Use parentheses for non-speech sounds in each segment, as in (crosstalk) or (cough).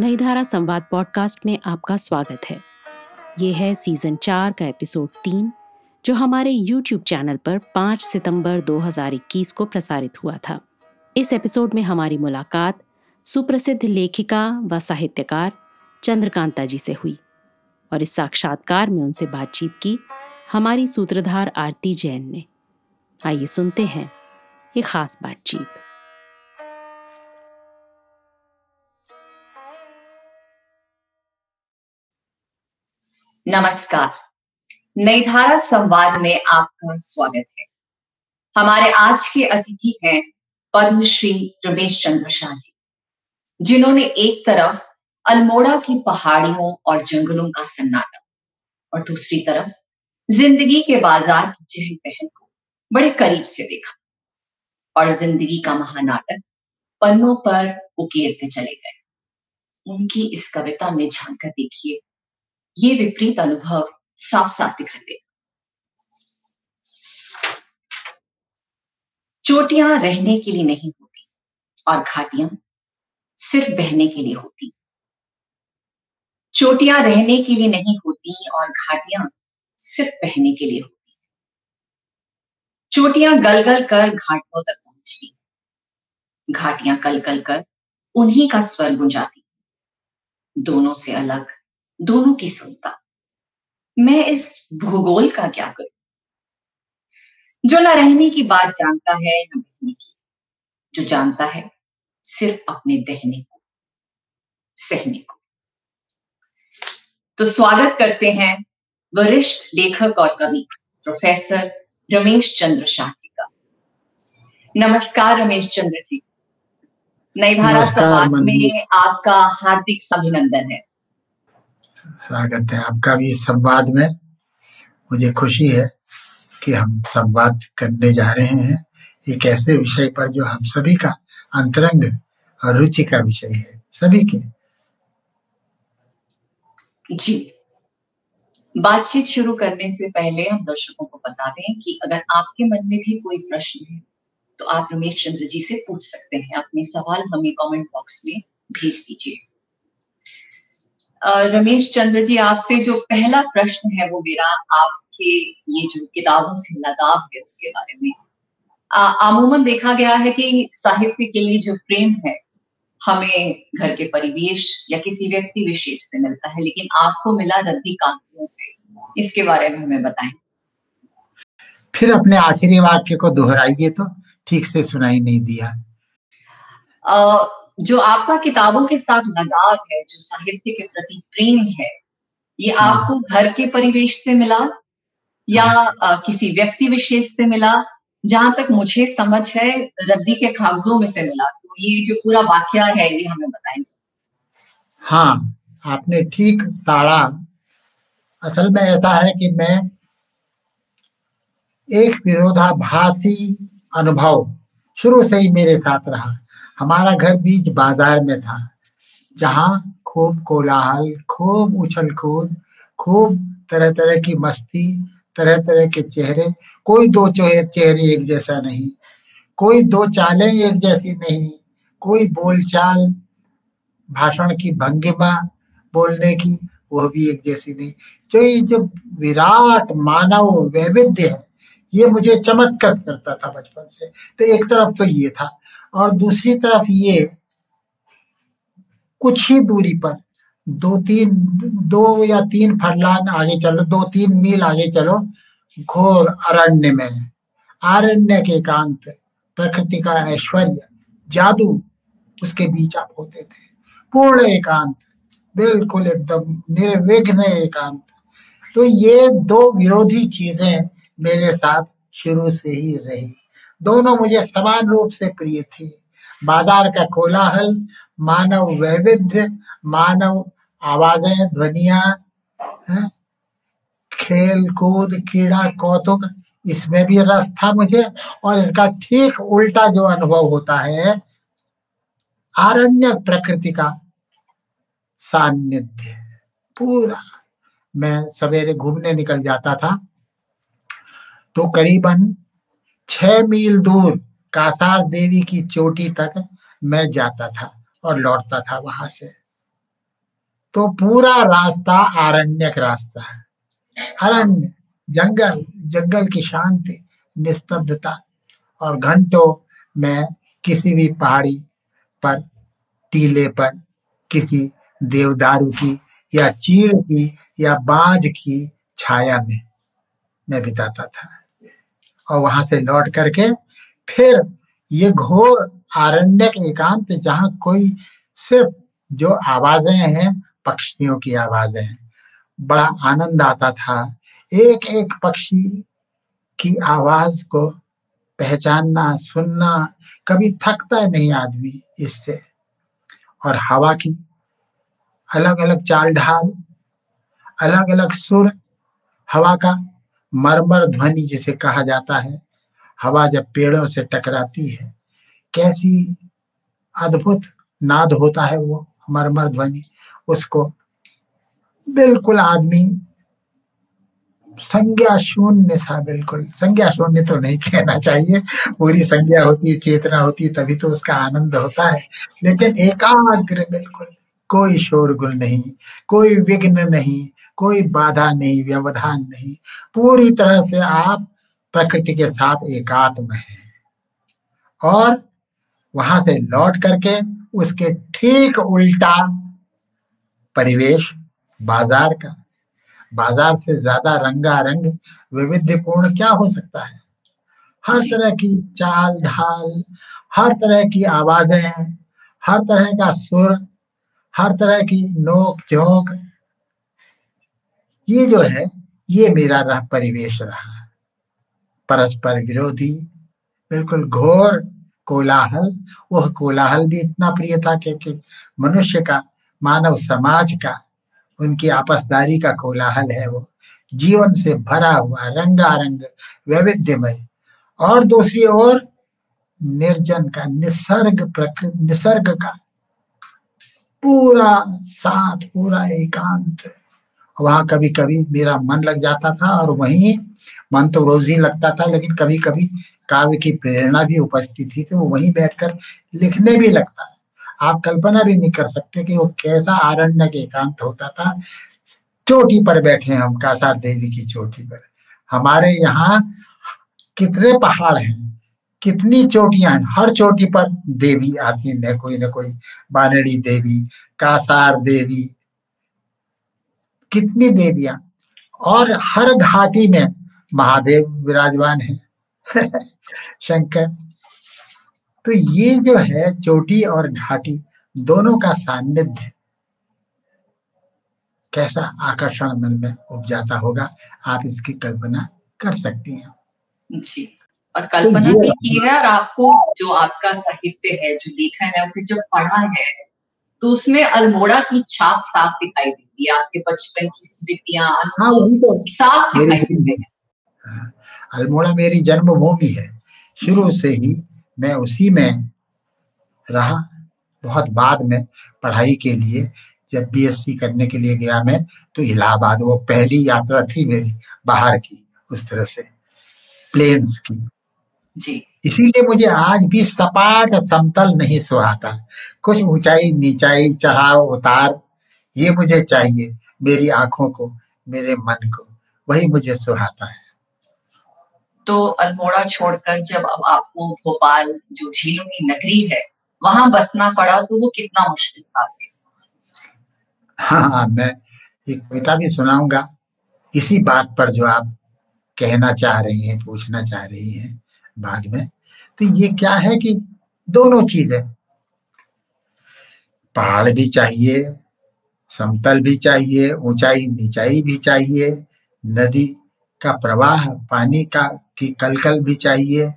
नई धारा संवाद पॉडकास्ट में आपका स्वागत है। ये है सीज़न चार का एपिसोड तीन, जो हमारे यूट्यूब चैनल पर 5 सितंबर 2021 को प्रसारित हुआ था। इस एपिसोड में हमारी मुलाकात सुप्रसिद्ध लेखिका व साहित्यकार चंद्रकांता जी से हुई और इस साक्षात्कार में उनसे बातचीत की हमारी सूत्रधार आरती जैन ने। आइए सुनते हैं ये खास बातचीत। नमस्कार। नई धारा संवाद में आपका स्वागत है। हमारे आज के अतिथि हैं पद्मश्री रमेश चंद्र शाह जी, जिन्होंने एक तरफ़ अल्मोड़ा की पहाड़ियों और जंगलों का सन्नाटा और दूसरी तरफ़ ज़िंदगी के बाज़ार की चहल पहल को बड़े करीब से देखा और ज़िंदगी का महानाटक पन्नों पर उकेरते चले गए। उनकी इस कविता में झांकर देखिए। ये विपरीत अनुभव साफ़ साफ़ दिखाई दे चोटियाँ रहने के लिए नहीं होती और घाटियाँ सिर्फ़ बहने के लिए होती। चोटियाँ रहने के लिए नहीं होती और घाटियाँ सिर्फ़ बहने के लिए होती। चोटियाँ गल गल कर घाटों तक पहुँचती घाटियाँ कल कल कर उन्हीं का स्वर गुंजाती दोनों से अलग दोनों की सुनता। मैं इस भूगोल का क्या करूँ? जो न रहने की बात जानता है न बहने की। जो जानता है सिर्फ़ अपने दहने को सहने को। तो स्वागत करते हैं वरिष्ठ लेखक और कवि प्रोफेसर रमेश चंद्र शाह जी का। नमस्कार रमेश चंद्र जी। नई धारा समाज में आपका हार्दिक अभिनंदन है। स्वागत है आपका भी इस संवाद में। मुझे खुशी है कि हम संवाद करने जा रहे हैं। एक ऐसे विषय पर जो हम सभी का अंतरंग और रुचि का विषय है। सभी के। जी। बातचीत शुरू करने से पहले हम दर्शकों को बता दें कि अगर आपके मन में भी कोई प्रश्न है तो आप रमेश चंद्र जी से पूछ सकते हैं। अपने सवाल हमें कमेंट बॉक्स में भेज दीजिए। रमेश चंद्र जी आपसे जो पहला प्रश्न है वो मेरा आपके ये जो किताबों से लगाव है उसके बारे में। अमूमन देखा गया है कि साहित्य के लिए जो प्रेम है हमें घर के परिवेश या किसी व्यक्ति विशेष से मिलता है लेकिन आपको मिला रद्दी कागजों से। इसके बारे में हमें बताएँ। फिर अपने आखिरी वाक्य को दोहराइए तो ठीक से सुनाई नहीं दिया। जो आपका किताबों के साथ लगाव है जो साहित्य के प्रति प्रेम है ये हाँ। आपको घर के परिवेश से मिला या हाँ। किसी व्यक्ति विशेष से मिला जहाँ तक मुझे समझ है रद्दी के कागजों में से मिला तो ये जो पूरा वाक्य है ये हमें बताएँ हाँ आपने ठीक ताड़ा असल में ऐसा है कि मैं एक विरोधाभासी अनुभव शुरू से ही मेरे साथ रहा हमारा घर बीच बाज़ार में था, जहाँ खूब कोलाहल, खूब उछल कूद, खूब तरह तरह की मस्ती तरह तरह के चेहरे, कोई दो चेहरे एक जैसा नहीं, कोई दो चालें एक जैसी नहीं, कोई बोलचाल, भाषण की भंगिमा बोलने की वह भी एक जैसी नहीं। जो ये जो विराट मानव वैविध्य है, ये मुझे चमत्कृत करता था बचपन से। तो एक तरफ़ तो ये था और दूसरी तरफ़ ये, कुछ ही दूरी पर, दो तीन, दो या तीन फरलांग आगे चलो, दो तीन मील आगे चलो, घोर अरण्य में, अरण्य के एकांत, प्रकृति का ऐश्वर्य, जादू, उसके बीच आप होते थे। पूर्ण एकांत, बिल्कुल एकदम निर्विघ्न एकांत। तो ये दो विरोधी चीज़ें मेरे साथ शुरू से ही रही। दोनों मुझे समान रूप से प्रिय थी। बाज़ार का कोलाहल, मानव वैविध्य, मानव आवाज़ें, ध्वनिया खेल कूद, क्रीड़ा कौतुक, इसमें भी रस था मुझे और इसका ठीक उल्टा जो अनुभव होता है आरण्य प्रकृति का सान्निध्य। पूरा मैं सवेरे घूमने निकल जाता था तो करीबन छह मील दूर कासार देवी की चोटी तक मैं जाता था और लौटता था वहाँ से। तो पूरा रास्ता आरण्यक रास्ता है। अरण्य, जंगल जंगल की शांति, निस्तब्धता और घंटों में किसी भी पहाड़ी पर, टीले पर, किसी देवदारू की या चीड़ की या बाज की छाया में मैं बिताता था। और वहाँ से लौट करके फिर ये घोर आरण्य एकांत जहाँ कोई सिर्फ़ जो आवाज़ें हैं, पक्षियों की आवाज़ें हैं, बड़ा आनंद आता था। एक एक पक्षी की आवाज़ को पहचानना, सुनना, कभी थकता नहीं आदमी इससे। और हवा की अलग अलग चाल ढाल अलग अलग सुर, हवा का मरमर ध्वनि जिसे कहा जाता है, हवा जब पेड़ों से टकराती है, कैसी अद्भुत नाद होता है वो मरमर ध्वनि। उसको बिल्कुल आदमी संज्ञा शून्य सा बिल्कुल, संज्ञा शून्य तो नहीं कहना चाहिए, पूरी संज्ञा होती है चेतना होती है तभी तो उसका आनंद होता है। लेकिन एकाग्र बिल्कुल, कोई शोरगुल नहीं, कोई विघ्न नहीं कोई बाधा नहीं व्यवधान नहीं। पूरी तरह से आप प्रकृति के साथ एकात्म हैं। और वहाँ से लौट करके उसके ठीक उल्टा परिवेश बाज़ार का। बाज़ार से ज़्यादा रंगारंग विविध्यपूर्ण क्या हो सकता है? हर तरह की चाल ढाल हर तरह की आवाज़ें हर तरह का सुर हर तरह की नोक झोंक ये जो है, ये मेरा रह परिवेश रहा। परस्पर विरोधी, बिल्कुल घोर कोलाहल। वह कोलाहल भी इतना प्रिय था कि मनुष्य का, मानव समाज का, उनकी आपसदारी का कोलाहल है वो। जीवन से भरा हुआ, रंगारंग, वैविध्यमय। और दूसरी ओर, निर्जन का, निसर्ग प्रकृति निसर्ग का पूरा साथ, पूरा एकांत। वहाँ कभी कभी मेरा मन लग जाता था और वहीं मन तो रोज ही लगता था, लेकिन कभी कभी काव्य की प्रेरणा भी उपस्थित थी तो वो वहीं बैठकर लिखने भी लगता। आप कल्पना भी नहीं कर सकते कि वो कैसा आरण्य के एकांत होता था। चोटी पर बैठे हम, कासार देवी की चोटी पर। हमारे यहाँ कितने पहाड़ हैं, कितनी चोटियाँ हैं। हर चोटी पर देवी आसीन है, कोई ना कोई बानड़ी देवी, कासार देवी कितनी देवियाँ। और हर घाटी में महादेव विराजमान है। (laughs) शंकर तो ये जो है चोटी और घाटी दोनों का सान्निध्य। कैसा आकर्षण मन में उपजाता होगा आप इसकी कल्पना कर सकती हैं। जी और कल्पना तो भी की है और आपको जो आपका साहित्य है जो लेखन है उसे जो पढ़ा है तो उसमें अल्मोड़ा की छाप साफ़ दिखाई देती है आपके बचपन की स्मृतियाँ हाँ, तो साफ़ दिखाई देते हैं। हाँ, अल्मोड़ा मेरी जन्मभूमि है। शुरू से ही मैं उसी में रहा बहुत बाद में पढ़ाई के लिए जब बीएससी करने के लिए गया मैं तो इलाहाबाद वो पहली यात्रा थी मेरी बाहर की उस तरह से प्लेन्स की। जी। इसीलिए मुझे आज भी सपाट समतल नहीं सुहाता। कुछ ऊंचाई नीचाई चढ़ाव उतार ये मुझे चाहिए मेरी आँखों को मेरे मन को वही मुझे सुहाता है। तो अल्मोड़ा छोड़कर जब अब आपको भोपाल जो झीलों की नगरी है वहाँ बसना पड़ा तो वो कितना मुश्किल था हाँ हाँ मैं एक कविता भी सुनाऊँगा। इसी बात पर जो आप कहना चाह रही हैं पूछना चाह रही हैं बाद में। तो ये क्या है कि दोनों चीज़ें। पहाड़ भी चाहिए, समतल भी चाहिए, ऊंचाई, नीचाई भी चाहिए, नदी का प्रवाह, पानी का, की कलकल भी चाहिए,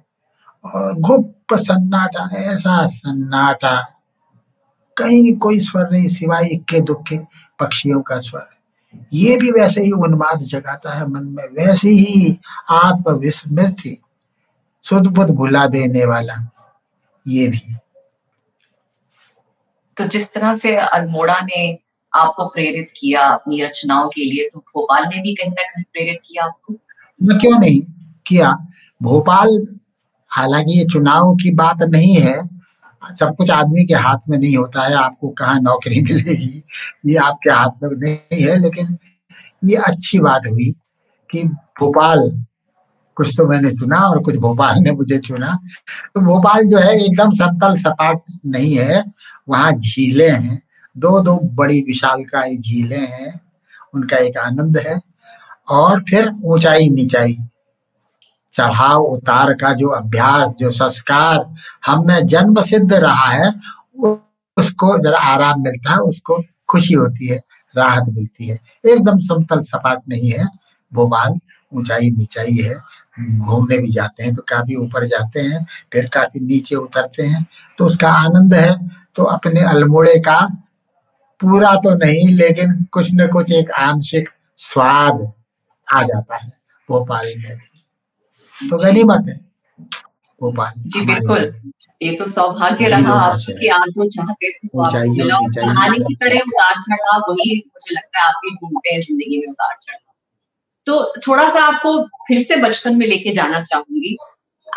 और घुप सन्नाटा, ऐसा सन्नाटा, कहीं कोई स्वर नहीं, सिवाय इक्के दुक्के पक्षियों का स्वर। ये भी वैसे ही उन्माद जगाता है मन में, वैसे ही आत्मविस्मृति। सुध बुद्ध भुला देने वाला ये भी। तो जिस तरह से अल्मोड़ा ने आपको प्रेरित किया अपनी रचनाओं के लिए तो भोपाल ने भी कहीं ना कहीं प्रेरित किया आपको? मैं क्यों नहीं? किया। भोपाल हालाँकि ये चुनाव की बात नहीं है सब कुछ आदमी के हाथ में नहीं होता है आपको कहाँ नौकरी (laughs) मिलेगी? ये आपके हाथ में नहीं है लेकिन ये अच्छी बात हुई कि भोपाल कुछ तो मैंने चुना और कुछ भोपाल ने मुझे चुना। तो भोपाल जो है एकदम समतल सपाट नहीं है, वहाँ झीलें हैं। दो दो बड़ी विशाल का झीलें हैं, उनका एक आनंद है। और फिर ऊंचाई नीचाई, चढ़ाव उतार का जो अभ्यास, जो संस्कार हम में जन्म सिद्ध रहा है, उसको जरा आराम मिलता है, उसको खुशी होती है, राहत मिलती है। एकदम समतल सपाट नहीं है, भोपाल ऊंचाई नीचाई है। घूमने भी जाते हैं तो काफ़ी ऊपर जाते हैं फिर काफ़ी नीचे उतरते हैं तो उसका आनंद है। तो अपने अल्मोड़े का पूरा तो नहीं लेकिन कुछ न कुछ एक आंशिक स्वाद आ जाता है भोपाल में भी। तो गनीमत है भोपाल जी बिल्कुल। ये तो सौभाग्य रहा आपकी आप जो चाहते थे तो कहानी की तरह उतार चढ़ाव वही मुझे लगता है आपके घूमते हैं ज़िंदगी में उतार चढ़ाव। तो थोड़ा सा आपको फिर से बचपन में लेके जाना चाहूँगी।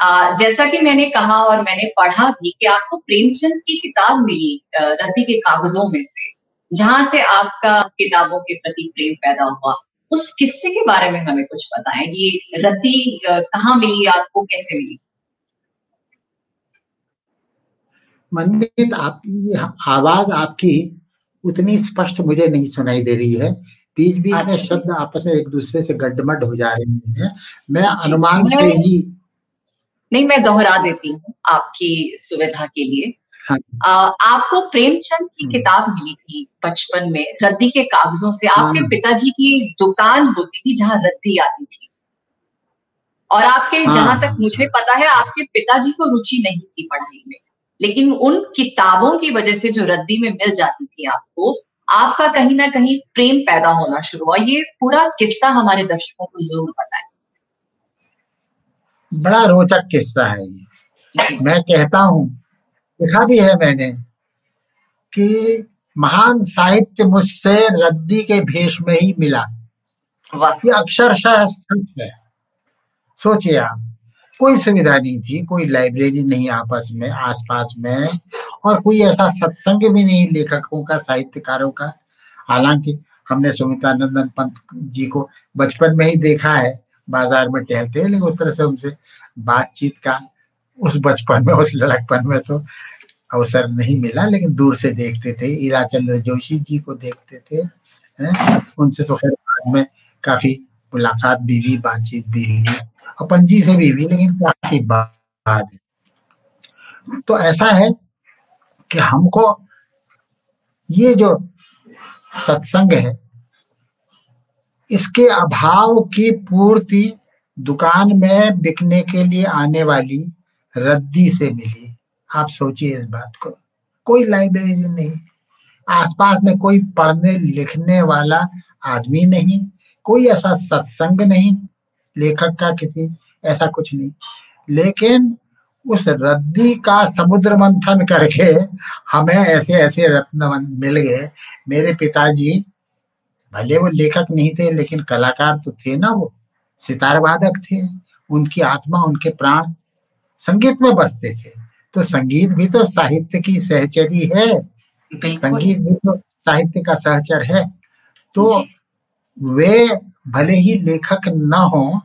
आ, जैसा कि मैंने कहा और मैंने पढ़ा भी कि आपको प्रेमचंद की किताब मिली रद्दी के कागजों में से जहाँ से आपका किताबों के प्रति प्रेम पैदा हुआ। उस किस्से के बारे में हमें कुछ बताएँ ये रद्दी कहाँ मिली आपको कैसे मिली? मनमीत आपकी आवाज़ आपकी उतनी स्पष्ट मुझे नहीं सुनाई दे रही है। बीच बीच में अच्छा। शब्द आपस में एक दूसरे से गड्ढमड हो जा रहे हैं मैं अनुमान से ही नहीं मैं दोहरा देती हूँ आपकी सुविधा के लिए हाँ। आ, आपको प्रेमचंद की हम्म। किताब मिली थी बचपन में रद्दी के कागजों से आपके हाँ। पिताजी की दुकान होती थी जहाँ रद्दी आती थी और आपके हाँ। जहाँ तक मुझे पता है आपके पिताजी को रुचि नहीं थी पढ़ाई में लेकिन उन किताबों की वजह से जो रद्दी में मिल जाती थी आपको आपका कहीं ना कहीं प्रेम पैदा होना शुरू हुआ। ये पूरा किस्सा हमारे दर्शकों को ज़रूर बताए बड़ा रोचक किस्सा है ये। मैं कहता हूँ लिखा भी है मैंने कि महान साहित्य मुझसे रद्दी के भेष में ही मिला। ये अक्षरशः सच है। सोचिए आप कोई सुविधा नहीं थी कोई लाइब्रेरी नहीं आपस में आसपास में। और कोई ऐसा सत्संग भी नहीं लेखकों का, साहित्यकारों का। हालाँकि हमने सुमिता नंदन पंत जी को बचपन में ही देखा है, बाज़ार में टहलते हैं, लेकिन उस तरह से उनसे बातचीत का, उस बचपन में, उस लड़कपन में तो अवसर नहीं मिला, लेकिन दूर से देखते थे। ईरा चंद्र जोशी जी को देखते थे, है? उनसे तो खैर बाद में काफ़ी मुलाकात भी हुई, बातचीत भी हुई अपन जी से भी हुई, लेकिन काफ़ी बाद। तो ऐसा है कि हमको ये जो सत्संग है, इसके अभाव की पूर्ति दुकान में बिकने के लिए आने वाली रद्दी से मिली। आप सोचिए इस बात को। कोई लाइब्रेरी नहीं। आसपास में कोई पढ़ने, लिखने वाला आदमी नहीं। कोई ऐसा सत्संग नहीं। लेखक का किसी, ऐसा कुछ नहीं। लेकिन उस रद्दी का समुद्र मंथन करके हमें ऐसे ऐसे रत्न मिल गए। मेरे पिताजी भले वो लेखक नहीं थे लेकिन कलाकार तो थे ना वो सितार वादक थे। उनकी आत्मा उनके प्राण संगीत में बसते थे। तो संगीत भी तो साहित्य की सहचरी है। संगीत भी तो साहित्य का सहचर है। तो वे भले ही लेखक न हो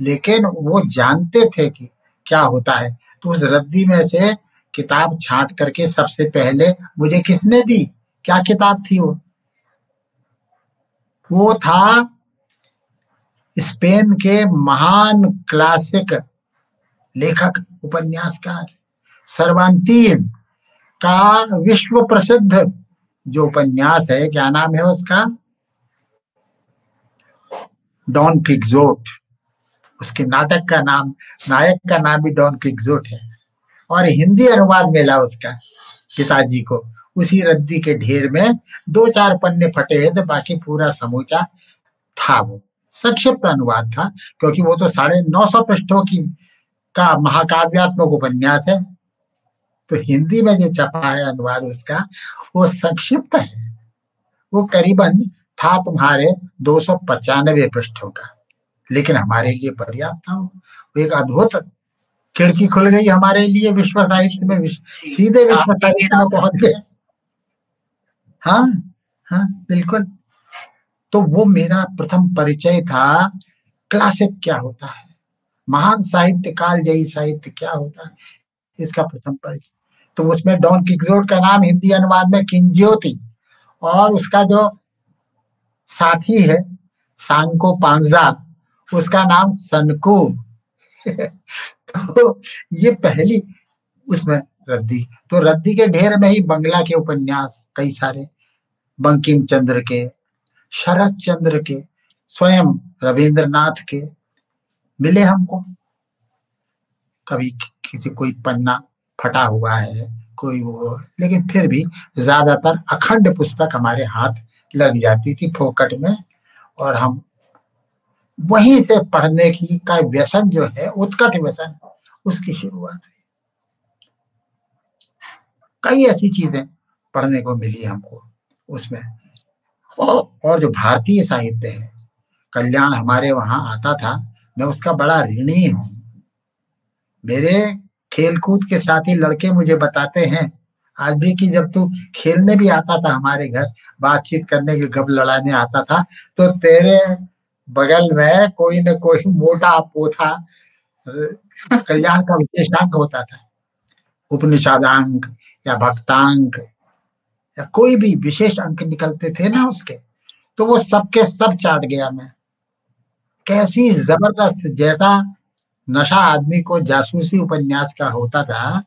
लेकिन वो जानते थे कि क्या होता है। तो उस रद्दी में से किताब छांट करके सबसे पहले मुझे किसने दी? क्या किताब थी वो? वो था स्पेन के महान क्लासिक लेखक, उपन्यासकार सर्वांतीज का विश्व प्रसिद्ध जो उपन्यास है, क्या नाम है उसका? डॉन किक्सोट उसके नाटक का नाम, नायक का नाम भी डॉन किक्सोट है। और हिंदी अनुवाद मिला उसका, पिताजी को। उसी रद्दी के ढेर में दो चार पन्ने फटे हुए थे, बाकी पूरा समूचा था वो। संक्षिप्त अनुवाद था, क्योंकि वो तो साढ़े नौ सौ पृष्ठों की, का महाकाव्यात्मक उपन्यास है। तो हिंदी में जो छपा है अनुवाद उसका, वो संक्षिप्त है। वो करीबन था तुम्हारे दो सौ पचानवे पृष्ठों का। लेकिन हमारे लिए पर्याप्त था वो। एक अद्भुत खिड़की खुल गई हमारे लिए विश्व साहित्य में विश्व, सीधे विश्व साहित्य में पहुँच गए। हाँ हाँ बिल्कुल। तो वो मेरा प्रथम परिचय था क्लासिक क्या होता है? महान साहित्य काल जयी साहित्य क्या होता है? इसका प्रथम परिचय। तो उसमें डॉन किक्सोट का नाम हिंदी अनुवाद में किंज्योति। और उसका जो साथी है सांको पांजा उसका नाम सनकू (laughs) तो ये पहली उसमें रद्दी। तो रद्दी के ढेर में ही बंगला के उपन्यास, कई सारे बंकिम चंद्र के शरद चंद्र के, स्वयं रविंद्रनाथ के, मिले हमको। कभी किसी, कोई पन्ना फटा हुआ है, कोई वो, लेकिन फिर भी ज़्यादातर अखंड पुस्तक हमारे हाथ लग जाती थी फोकट में, और हम वहीं से पढ़ने की का व्यसन जो है, उत्कट व्यसन, उसकी शुरुआत हुई। कई ऐसी चीज़ें पढ़ने को मिली हमको उसमें। और जो भारतीय साहित्य है, कल्याण हमारे वहाँ आता था, मैं उसका बड़ा ऋणी हूँ। मेरे खेलकूद के साथ ही लड़के मुझे बताते हैं, आज भी कि जब तू खेलने भी आता था हमारे घर, बातचीत करने के गप लड़ाने आता था तो तेरे बगल में कोई न कोई मोटा पोथा कल्याण का विशेषांक होता था। उपनिषदांक या भक्तांक या कोई भी विशेष अंक निकलते थे ना उसके तो वो सबके सब चाट गया मैं। कैसी ज़बरदस्त, जैसा नशा आदमी को जासूसी उपन्यास का होता था,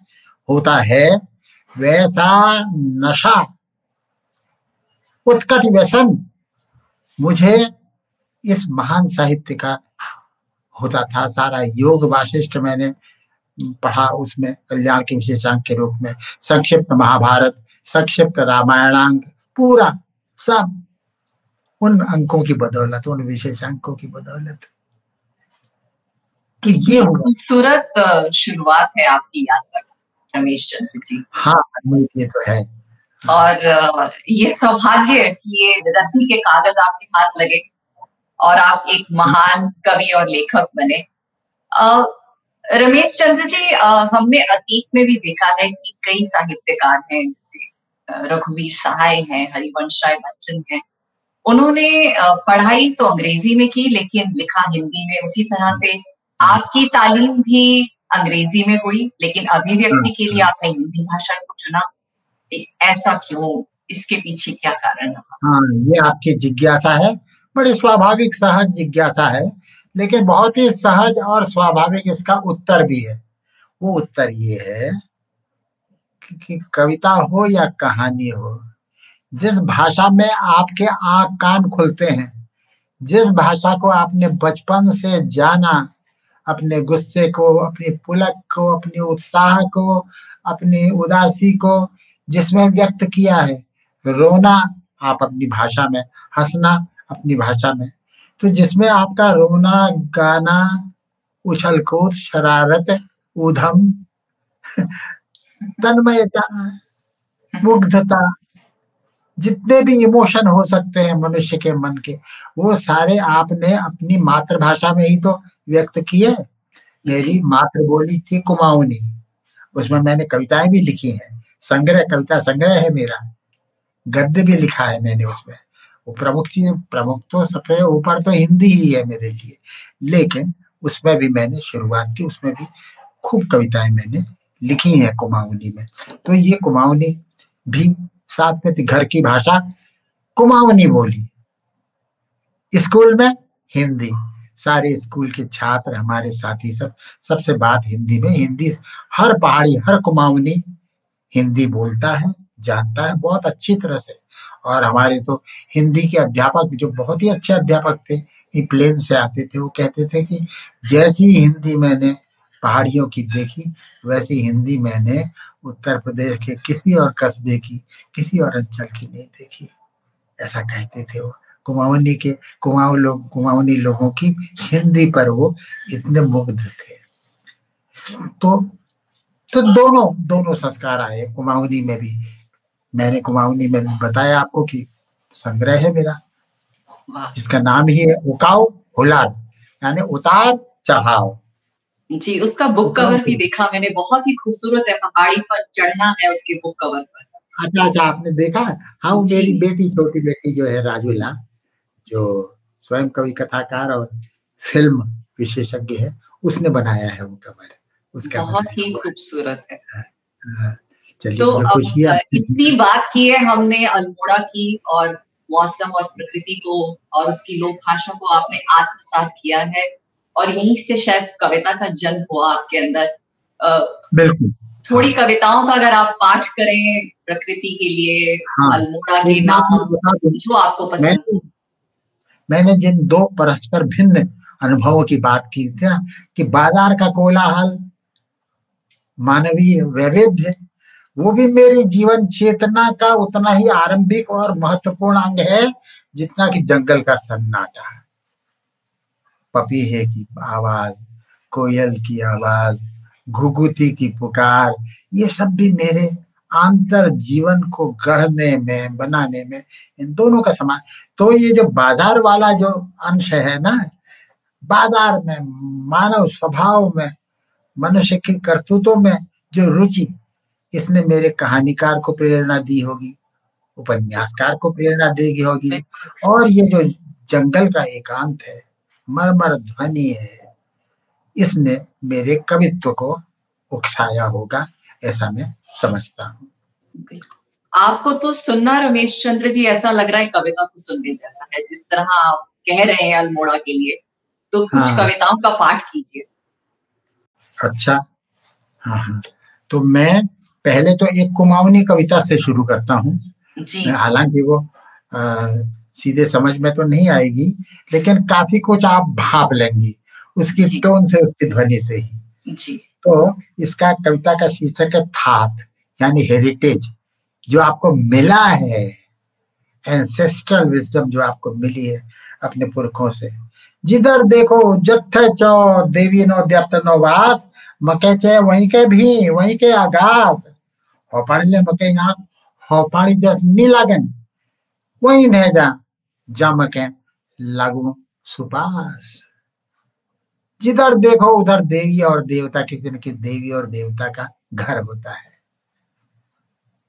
होता है, वैसा नशा। उत्कट व्यसन, मुझे इस महान साहित्य का होता था। सारा योग वाशिष्ठ मैंने पढ़ा उसमें कल्याण के विशेषांक के रूप में। संक्षिप्त महाभारत संक्षिप्त रामायणांक पूरा सब उन अंकों की बदौलत उन विशेषांकों की बदौलत। तो ये खूबसूरत शुरुआत है आपकी यात्रा रमेश चंद्र जी। हाँ ये तो है। और ये सौभाग्य कि ये रद्दी के कागज़ आपके हाथ लगे। और आप एक महान कवि और लेखक बने। रमेश चंद्र जी हमने अतीत में भी देखा है कि कई साहित्यकार हैं, जैसे रघुवीर सहाय हैं, हरिवंश राय बच्चन हैं। उन्होंने पढ़ाई तो अंग्रेज़ी में की, लेकिन लिखा हिंदी में। उसी तरह से आपकी तालीम भी अंग्रेज़ी में हुई, लेकिन अभिव्यक्ति के लिए आपने हिंदी भाषा को चुना। ऐसा क्यों? इसके पीछे क्या कारण हाँ ये आपकी जिज्ञासा है। बड़ी स्वाभाविक सहज जिज्ञासा है, लेकिन बहुत ही सहज और स्वाभाविक इसका उत्तर भी है। वो उत्तर ये है कि कविता हो या कहानी हो, जिस भाषा में आपके आँख कान खुलते हैं, जिस भाषा को आपने बचपन से जाना, अपने गुस्से को, अपनी पुलक को, अपने उत्साह को, अपनी उदासी को जिसमें व्यक्त किया है, रोना आप अपनी भाषा में, हंसना अपनी भाषा में। तो जिसमें आपका रोना, गाना उछल कूद शरारत उधम तन्मयता, मुग्धता, जितने भी इमोशन हो सकते हैं मनुष्य के मन के, वो सारे आपने अपनी मातृभाषा में ही तो व्यक्त किए। मेरी मातृबोली थी कुमाऊनी। उसमें मैंने कविताएँ भी लिखी हैं। संग्रह, कविता संग्रह है मेरा। गद्य भी लिखा है मैंने उसमें। वो प्रमुख चीज़, प्रमुख तो सबसे ऊपर तो हिंदी ही है मेरे लिए। लेकिन उसमें भी मैंने शुरुआत की, उसमें भी खूब कविताएँ मैंने लिखी हैं कुमाऊनी में। तो ये कुमाऊनी भी साथ में घर की भाषा कुमाऊनी बोली। स्कूल में हिंदी। सारे स्कूल के छात्र, हमारे साथी सब, सबसे बात हिंदी में, हिंदी हर पहाड़ी, हर कुमाऊनी हिंदी बोलता है, जानता है, बहुत अच्छी तरह से। और हमारे तो हिंदी के अध्यापक जो बहुत ही अच्छे अध्यापक थे प्लेन से आते थे, वो कहते थे कि जैसी हिंदी मैंने पहाड़ियों की देखी, वैसी हिंदी मैंने उत्तर प्रदेश के किसी और कस्बे की, किसी और अंचल की नहीं देखी। ऐसा कहते थे वो। कुमाऊनी के, कुमाऊं लोग, कुमाऊनी लोगों की हिंदी पर वो इतने मुग्ध थे। तो तो दोनों दोनों संस्कार आए, कुमाऊनी में भी। मैंने कुमाऊनी में बताया आपको कि संग्रह है मेरा। जिसका नाम ही है उकाओ हुलार यानी उतार चढ़ाओ जी उसका बुक कवर भी देखा मैंने बहुत ही खूबसूरत है पहाड़ी पर चढ़ना है उसके बुक कवर पर। अच्छा अच्छा आपने देखा? हाँ मेरी बेटी छोटी बेटी जो है राजूला जो स्वयं कवि कथाकार और फ़िल्म विशेषज्ञ है उसने बनाया है वो कवर उसका बहुत ही। खूबसूरत है। हाँ, हाँ, तो अब इतनी बात की है हमने अल्मोड़ा की और मौसम और प्रकृति को और उसकी लोक भाषा को आपने आत्मसात किया है और यहीं से शायद कविता का जन्म हुआ आपके अंदर। बिल्कुल। थोड़ी कविताओं का अगर आप पाठ करें प्रकृति के लिए हाँ, अल्मोड़ा के नाम जो आपको पसंद मैंने जिन दो परस्पर भिन्न अनुभवों की बात की थी ना कि बाज़ार का कोलाहल मानवीय वैविध्य वो भी मेरी जीवन चेतना का उतना ही आरंभिक और महत्वपूर्ण अंग है, जितना कि जंगल का सन्नाटा। पपीहे की आवाज़, कोयल की आवाज़, घुघुती की पुकार, ये सब भी मेरे आंतर जीवन को गढ़ने में, बनाने में, इन दोनों का समान। तो ये जो बाज़ार वाला जो अंश है ना, बाज़ार में मानव स्वभाव में, मनुष्य की करतूतों में जो रुचि इसने मेरे कहानीकार को प्रेरणा दी होगी उपन्यासकार को प्रेरणा देगी होगी। और ये जो जंगल का एकांत है मरमर ध्वनि है इसने मेरे कवित्व को उकसाया होगा ऐसा मैं समझता हूँ। आपको तो सुनना रमेश चंद्र जी ऐसा लग रहा है कविता को सुनने जैसा है। जिस तरह आप कह रहे हैं अल्मोड़ा के लिए तो कुछ हाँ। कविताओं का पाठ कीजिए। अच्छा। हाँ हाँ। तो मैं पहले तो एक कुमाऊनी कविता से शुरू करता हूँ। हालाँकि वो आ, सीधे समझ में तो नहीं आएगी लेकिन काफ़ी कुछ आप भाप लेंगी उसकी टोन से उसकी ध्वनि से ही। जी। तो इसका कविता का शीर्षक है थात यानी हेरिटेज जो आपको मिला है। एंसेस्ट्रल विजडम जो आपको मिली है अपने पुरखों से। जिधर देखो जत्थे चौ देवी नो द्यप्त नो वास मके चे वहीं के भी वहीं के आगास। हो ले मके यहाँ हो जस नी लागन वहीं न जा मके लागू सुपास जिधर देखो उधर देवी और देवता किसी न किसी देवी और देवता का घर होता है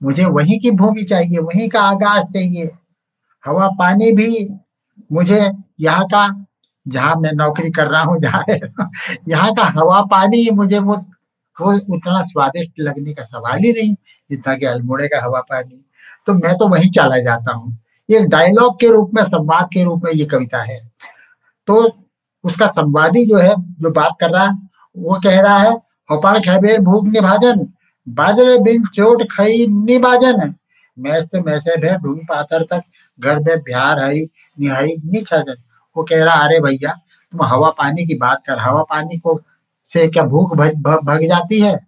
मुझे वहीं की भूमि चाहिए वहीं का आगाज़ चाहिए हवा पानी भी मुझे यहाँ का जहाँ मैं नौकरी कर रहा हूँ जहाँ यहाँ का हवा पानी मुझे वो वो उतना स्वादिष्ट लगने का सवाल ही नहीं, जितना कि अल्मोड़े का हवा पानी। तो मैं तो वहीं चला जाता हूँ। एक डायलॉग के रूप में, संवाद के रूप में ये कविता है। तो उसका संवादी जो है, जो बात कर रहा है वो कह रहा है होपाड़ खेबेर भूख निभाजन, बाजरे बिन चोट खई निभाजन मैसे मैसे भे ढूंढ पाथर तक, घर में बिहार हई निहाई नी छजन वो कह रहा, अरे भैया, तुम हवा पानी की बात कर, हवा पानी को से क्या भूख भग जाती है?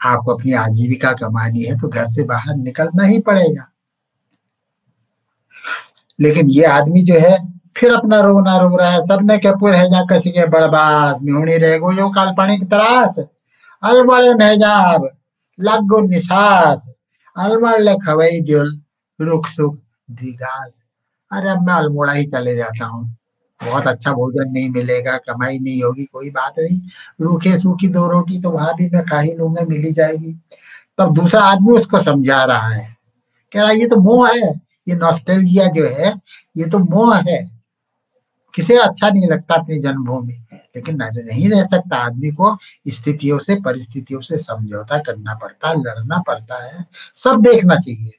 आपको अपनी आजीविका कमानी है तो घर से बाहर निकलना ही पड़ेगा। लेकिन ये आदमी जो है, फिर अपना रोना रो रहा है। सबने के पुर है जा कसी के बड़बास मिहुणी रह गो यो काल्पनिक तरास। अलबड़े नजाब लगो निसास। अलमड़ ले खवई दिल रुख सुख दिगास। अरे अब मैं अल्मोड़ा ही चले जाता हूँ। बहुत अच्छा भोजन नहीं मिलेगा, कमाई नहीं होगी, कोई बात नहीं। रूखे सूखी दो रोटी तो वहाँ भी मैं खा ही लूँगा, मिल जाएगी। तब दूसरा आदमी उसको समझा रहा है। कह रहा ये तो मोह है, ये नॉस्टेल्जिया जो है, ये तो मोह है। किसे अच्छा नहीं लगता अपनी जन्मभूमि? लेकिन नहीं रह सकता आदमी को स्थितियों से, परिस्थितियों से समझौता करना पड़ता है लड़ना पड़ता है। सब देखना चाहिए।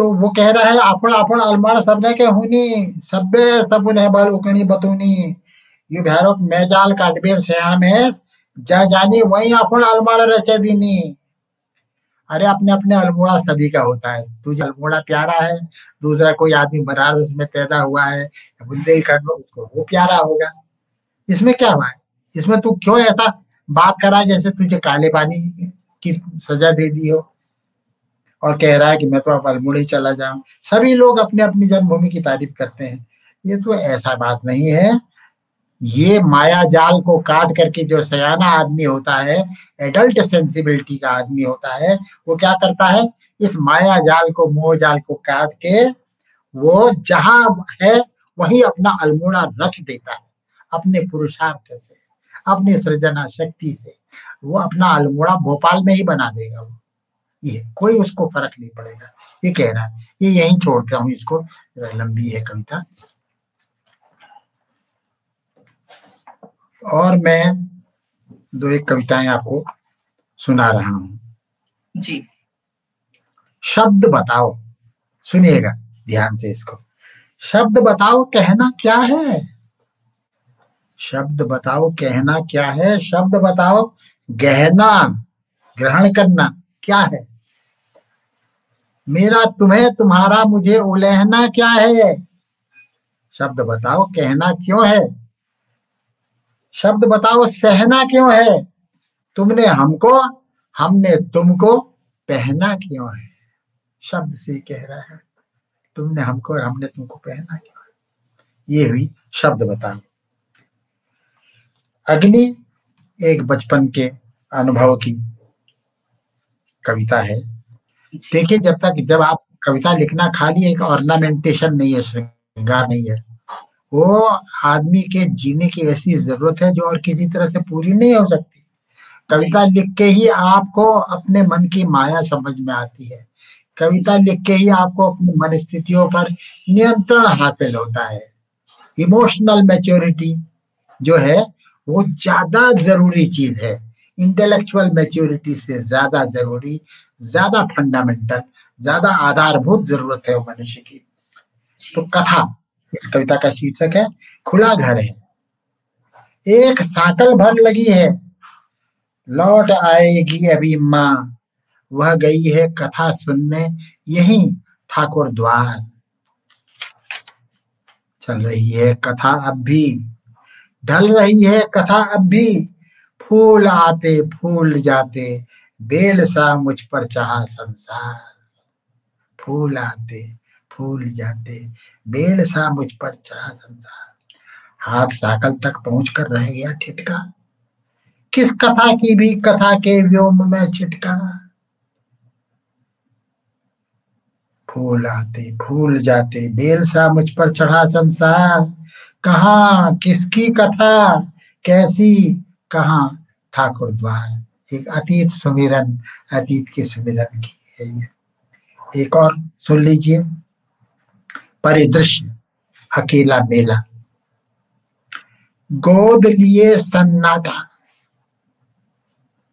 तो वो कह रहा है आपण आपण अलमाड़ सबने के हुनी सब्बे सबने बल उकणी बतूनी। यू भैरव, मैं जाल काटबेर श्याम में जा जानी वही आपण अलमाड़ रचे दीनी। अरे, अपने अपने अल्मोड़ा सभी का होता है। तुझे अल्मोड़ा प्यारा है, दूसरा कोई आदमी बनारस में पैदा हुआ है, बुंदेलखंड में उसको वो प्यारा होगा। इसमें क्या हुआ है? इसमें तू क्यों ऐसा बात करा जैसे तुझे काले पानी की सजा दे दी हो? और कह रहा है कि मैं तो अब अल्मोड़ा चला जाऊँ। सभी लोग अपने अपनी जन्मभूमि की तारीफ़ करते हैं। ये तो ऐसा बात नहीं है। ये माया जाल को काट करके जो सयाना आदमी होता है एडल्ट सेंसिबिलिटी का आदमी होता है, वो क्या करता है? इस माया जाल को, मोह जाल को काट के वो जहाँ है, वही अपना अल्मोड़ा रच देता है, अपने पुरुषार्थ से, अपनी सृजना शक्ति से। वो अपना अल्मोड़ा भोपाल में ही बना देगा वो। ये कोई उसको फ़र्क नहीं पड़ेगा। ये कह रहा है ये यही छोड़ता हूँ इसको। लंबी है कविता। और मैं दो एक कविताएँ आपको सुना रहा हूँ। जी। शब्द बताओ। सुनिएगा ध्यान से इसको। शब्द बताओ कहना क्या है? शब्द बताओ कहना क्या है? शब्द बताओ गहना ग्रहण करना क्या है? मेरा तुम्हें, तुम्हारा मुझे उलहना क्या है? शब्द बताओ, कहना क्यों है? शब्द बताओ, सहना क्यों है? तुमने हमको, हमने तुमको पहना क्यों है? शब्द से कह रहा है। तुमने हमको और हमने तुमको पहना क्यों है? ये हुई शब्द बताओ। अगली एक बचपन के अनुभव की कविता है। देखिए जब तक जब आप कविता लिखना खाली एक ऑर्नामेंटेशन नहीं है श्रृंगार नहीं है वो आदमी के जीने की ऐसी ज़रूरत है जो और किसी तरह से पूरी नहीं हो सकती। कविता लिख के ही आपको अपने मन की माया समझ में आती है। कविता लिख के ही आपको अपनी मन स्थितियों पर नियंत्रण हासिल होता है। इमोशनल मैच्योरिटी जो है वो ज़्यादा ज़रूरी चीज़ है। इंटेलेक्चुअल मैच्योरिटी से ज़्यादा ज़रूरी ज़्यादा फंडामेंटल ज़्यादा आधारभूत ज़रूरत है मनुष्य की। तो कथा इस कविता का शीर्षक है खुला घर है। एक साकल भर लगी है। लौट आएगी अभी माँ। वह गई है कथा सुनने यही ठाकुर द्वार। चल रही है कथा अब भी। ढल रही है कथा अब भी। फूल आते, फूल जाते, बेल सा मुझ पर चढ़ा संसार। फूल आते, फूल जाते, बेल सा मुझ पर चढ़ा संसार। हाथ साकल तक पहुंचकर रह गया ठिटका किस कथा की भी कथा के व्योम में छिटका। फूल आते, फूल जाते, बेल सा मुझ पर चढ़ा संसार। कहा, किसकी कथा, कैसी, कहा ठाकुर द्वार। एक अतीत सुमिरन, अतीत के सुमिरन की है ये। एक और सुन लीजिए। परिदृश्य, अकेला मेला। गोद लिए सन्नाटा।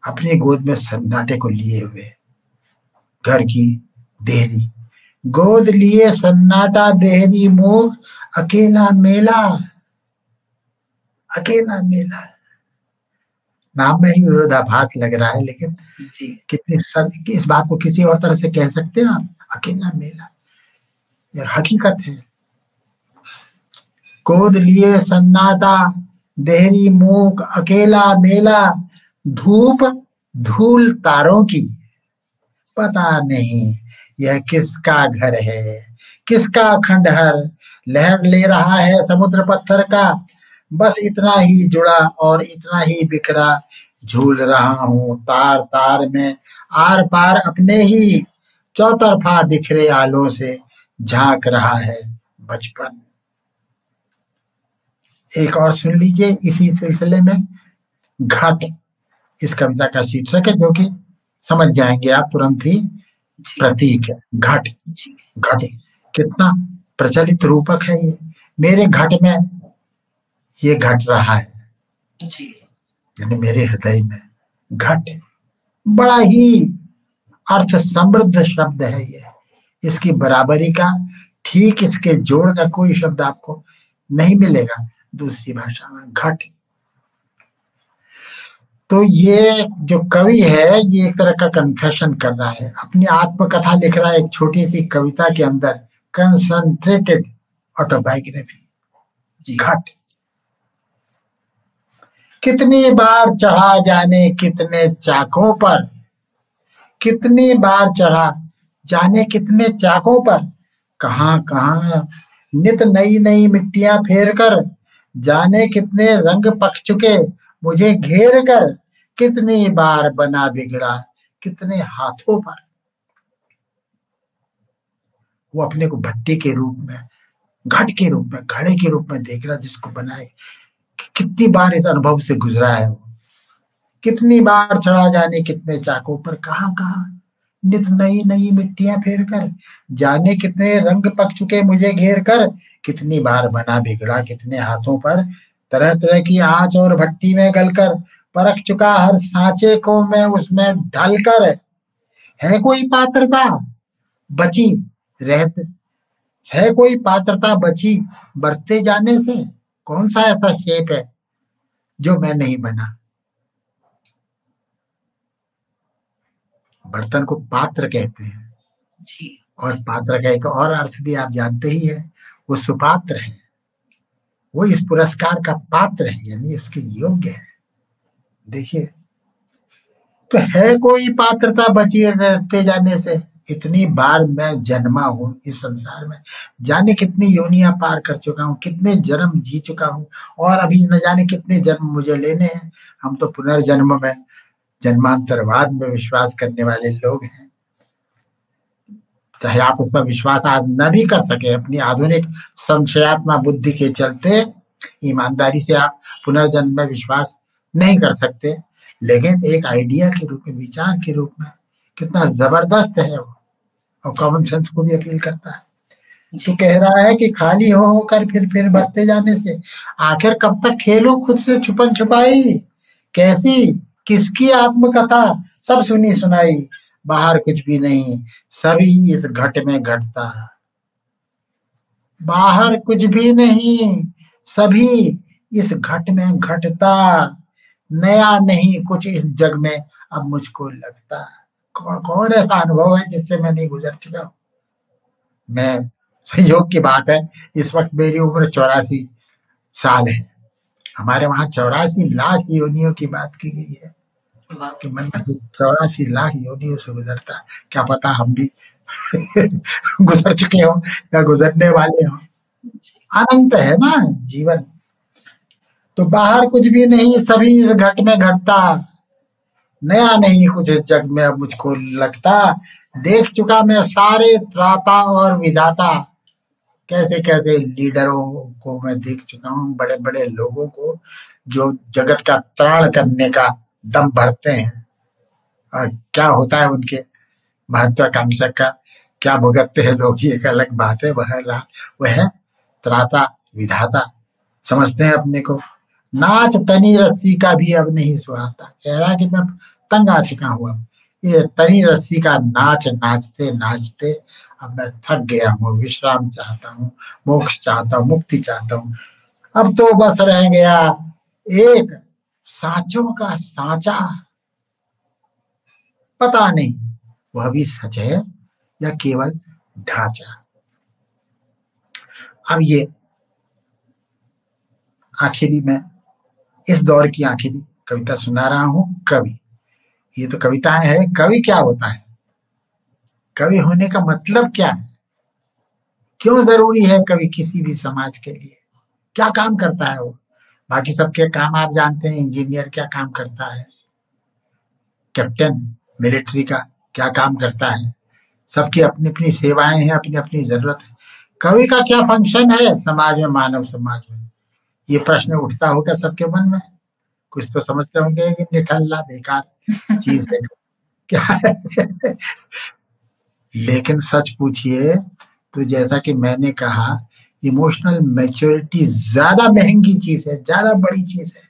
अपने गोद में सन्नाटे को लिए हुए। घर की देहरी। गोद लिए सन्नाटा, देहरी मोह अकेला मेला। अकेला मेला। नाम में ही विरोधाभास लग रहा है लेकिन कितनी सर इस बात को किसी और तरह से कह सकते हैं आप? अकेला मेला। हकीकत है। गोद लिए सन्नाटा देहरी मूक अकेला मेला धूप धूल तारों की। पता नहीं यह किसका घर है किसका खंडहर लहर ले रहा है समुद्र पत्थर का। बस इतना ही जुड़ा और इतना ही बिखरा झूल रहा हूँ तार तार में आर पार अपने ही चौतरफा बिखरे आलों से झाँक रहा है बचपन। एक और सुन लीजिए इसी सिलसिले में घट इस कविता का शीर्षक है जो कि समझ जाएँगे आप तुरंत ही प्रतीक है घट। घट कितना प्रचलित रूपक है ये। मेरे घट में ये घट रहा है। यानी मेरे हृदय में घट बड़ा ही अर्थ समृद्ध शब्द है ये। इसकी बराबरी का ठीक इसके जोड़ का कोई शब्द आपको नहीं मिलेगा। दूसरी भाषा में घट। तो ये जो कवि है ये एक तरह का कन्फेशन कर रहा है। अपनी आत्मकथा लिख रहा है एक छोटी सी कविता के अंदर कंसंट्रेटेड ऑटोबायोग्राफी घट। कितनी बार चढ़ा जाने कितने चाकों पर? कितनी बार चढ़ा जाने कितने चाकों पर? कहा कहा नित नई नई मिट्टियाँ फेर कर, जाने कितने रंग पक चुके, मुझे घेर कर, कितनी बार बना बिगड़ा, कितने हाथों पर? वो अपने को भट्टी के रूप में, घट के रूप में, घड़े के रूप में देख रहा जिसको बनाए। कितनी बार इस अनुभव से गुजरा है वो? कितनी बार चढ़ा जाने कितने चाकों पर? कहा नित नई नई मिट्टियाँ फेर कर, जाने कितने रंग पक चुके मुझे घेर कर, कितनी बार बना बिगड़ा, कितने हाथों पर तरह तरह की आँच और भट्टी में गलकर परख चुका हर सांचे को मैं उसमें ढलकर है कोई पात्रता? बची, रहते, है कोई पात्रता बची, बढ़ते जाने से? कौन सा ऐसा शेप है जो मैं नहीं बना? बर्तन को पात्र कहते हैं। जी। और पात्र का एक और अर्थ भी आप जानते ही है वो सुपात्र है। वो इस पुरस्कार का पात्र है यानी इसके योग्य है। देखिए तो है कोई पात्रता बची रहते जाने से? इतनी बार मैं जन्मा हूँ इस संसार में। जाने कितनी योनिया पार कर चुका हूँ, कितने जन्म जी चुका हूँ और अभी न जाने कितने जन्म मुझे लेने हैं। हम तो पुनर्जन्म में, जन्मांतरवाद में विश्वास करने वाले लोग हैं। चाहे आप उस पर विश्वास आज न भी कर सके, अपनी आधुनिक संशयात्मा बुद्धि के चलते, ईमानदारी से आप पुनर्जन्म में विश्वास नहीं कर सकते। लेकिन एक आइडिया के रूप में, विचार के रूप में कितना ज़बरदस्त है वो। और कॉमन सेंस को भी अपील करता है। तो कह रहा है कि खाली हो होकर फिर फिर बढ़ते जाने से आखिर कब तक खेलो? खुद से छुपन छुपाई? कैसी? किसकी आत्मकथा? सब सुनी सुनाई। बाहर कुछ भी नहीं। सभी इस घट में घटता। बाहर कुछ भी नहीं। सभी इस घट में घटता। नया नहीं कुछ इस जग में अब मुझको लगता। कौन कौन ऐसा अनुभव है जिससे मैं नहीं गुजर चुका हूँ? मैं संयोग की बात है इस वक्त मेरी उम्र चौरासी साल है। हमारे वहाँ चौरासी लाख योनियों की बात की गई है। कि मन चौरासी लाख योनियों से गुजरता क्या पता हम भी (laughs) गुजर चुके हो या गुजरने वाले हो। अनंत है ना जीवन। तो बाहर कुछ भी नहीं सभी इस घट में घटता। नया नहीं, कुछ इस जग में मुझको लगता। देख चुका मैं सारे त्राता और विधाता। कैसे कैसे लीडरों को मैं देख चुका हूँ बड़े बड़े लोगों को, जो जगत का त्राण करने का दम भरते हैं। और क्या होता है उनके महत्वाकांक्षा का? क्या भुगतते हैं लोग? ये एक अलग बात है, वह वह त्राता, विधाता। समझते हैं अपने को। नाच तनी रस्सी का भी अब नहीं सुहाता। कह रहा कि मैं तंग आ चुका हूँ अब। ये तनी रस्सी का नाच, नाचते नाचते अब मैं थक गया हूँ, विश्राम चाहता हूँ, मोक्ष चाहता हूँ, मुक्ति चाहता हूँ। अब तो बस रह गया एक साचों का साचा। पता नहीं, वह भी सच है या केवल ढांचा? अब ये आखिरी में इस दौर की आखिरी कविता सुना रहा हूँ, कवि। ये तो कविता है, कवि क्या होता है? कवि होने का मतलब क्या है? क्यों ज़रूरी है कवि किसी भी समाज के लिए? क्या काम करता है वो? बाकी सबके काम आप जानते हैं, इंजीनियर क्या काम करता है? कैप्टन, मिलिट्री का क्या काम करता है? सबकी अपनी अपनी सेवाएँ हैं अपनी अपनी ज़रूरत है। कवि का क्या फ़ंक्शन है? समाज में, मानव समाज में। ये प्रश्न उठता होगा सबके मन में। कुछ तो समझते होंगे कि निठल्ला बेकार चीज़ है। (laughs) क्या? है लेकिन सच पूछिए तो जैसा कि मैंने कहा इमोशनल मैच्योरिटी ज़्यादा महँगी चीज़ है ज़्यादा बड़ी चीज़ है।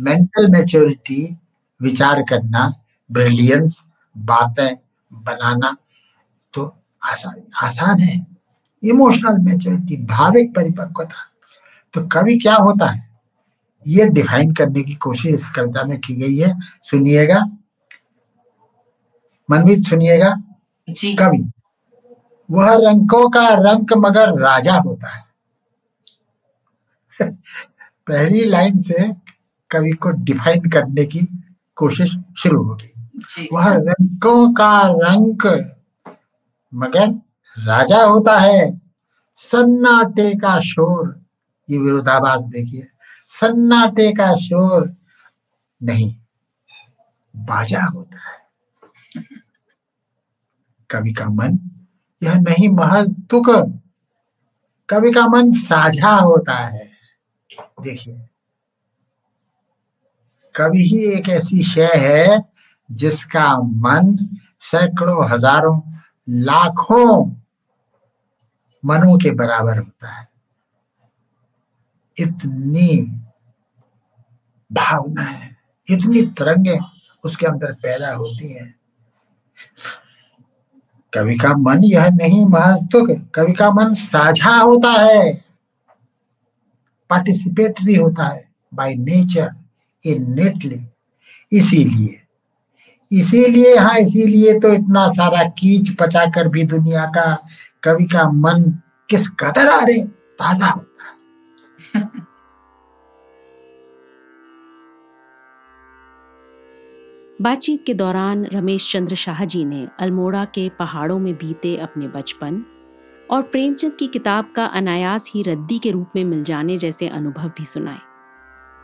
मेंटल मैच्योरिटी विचार करना ब्रिलियंस बातें बनाना तो आसान आसान है। इमोशनल मैच्योरिटी भाविक परिपक्वता। तो कवि क्या होता है? ये डिफाइन करने की कोशिश इस कविता में की गई है। सुनिएगा। मनमीत सुनिएगा। कवि वह रंकों का रंक मगर राजा होता है। (laughs) पहली लाइन से कवि को डिफाइन करने की कोशिश शुरू हो गई वह रंकों का रंक मगर राजा होता है। सन्नाटे का शोर ये विरोधाभास देखिए। सन्नाटे का शोर नहीं, बाजा होता है। कवि का मन, यह नहीं महज तुक कवि का मन साझा होता है। देखिए, कवि ही एक ऐसी शय है, जिसका मन सैकड़ों, हज़ारों, लाखों मनों के बराबर होता है। इतनी भावना है, इतनी तरंगे उसके अंदर पैदा होती हैं। कवि का मन यह नहीं महत्व कवि का मन साझा होता है पार्टिसिपेटरी होता है बाय नेचर इनेटली इसीलिए इसीलिए हाँ इसीलिए तो इतना सारा कीच पचाकर भी दुनिया का कवि का मन किस कदर आ रहे, ताज़ा होता (laughs) बातचीत के दौरान रमेश चंद्र शाह जी ने अल्मोड़ा के पहाड़ों में बीते अपने बचपन और प्रेमचंद की किताब का अनायास ही रद्दी के रूप में मिल जाने जैसे अनुभव भी सुनाए।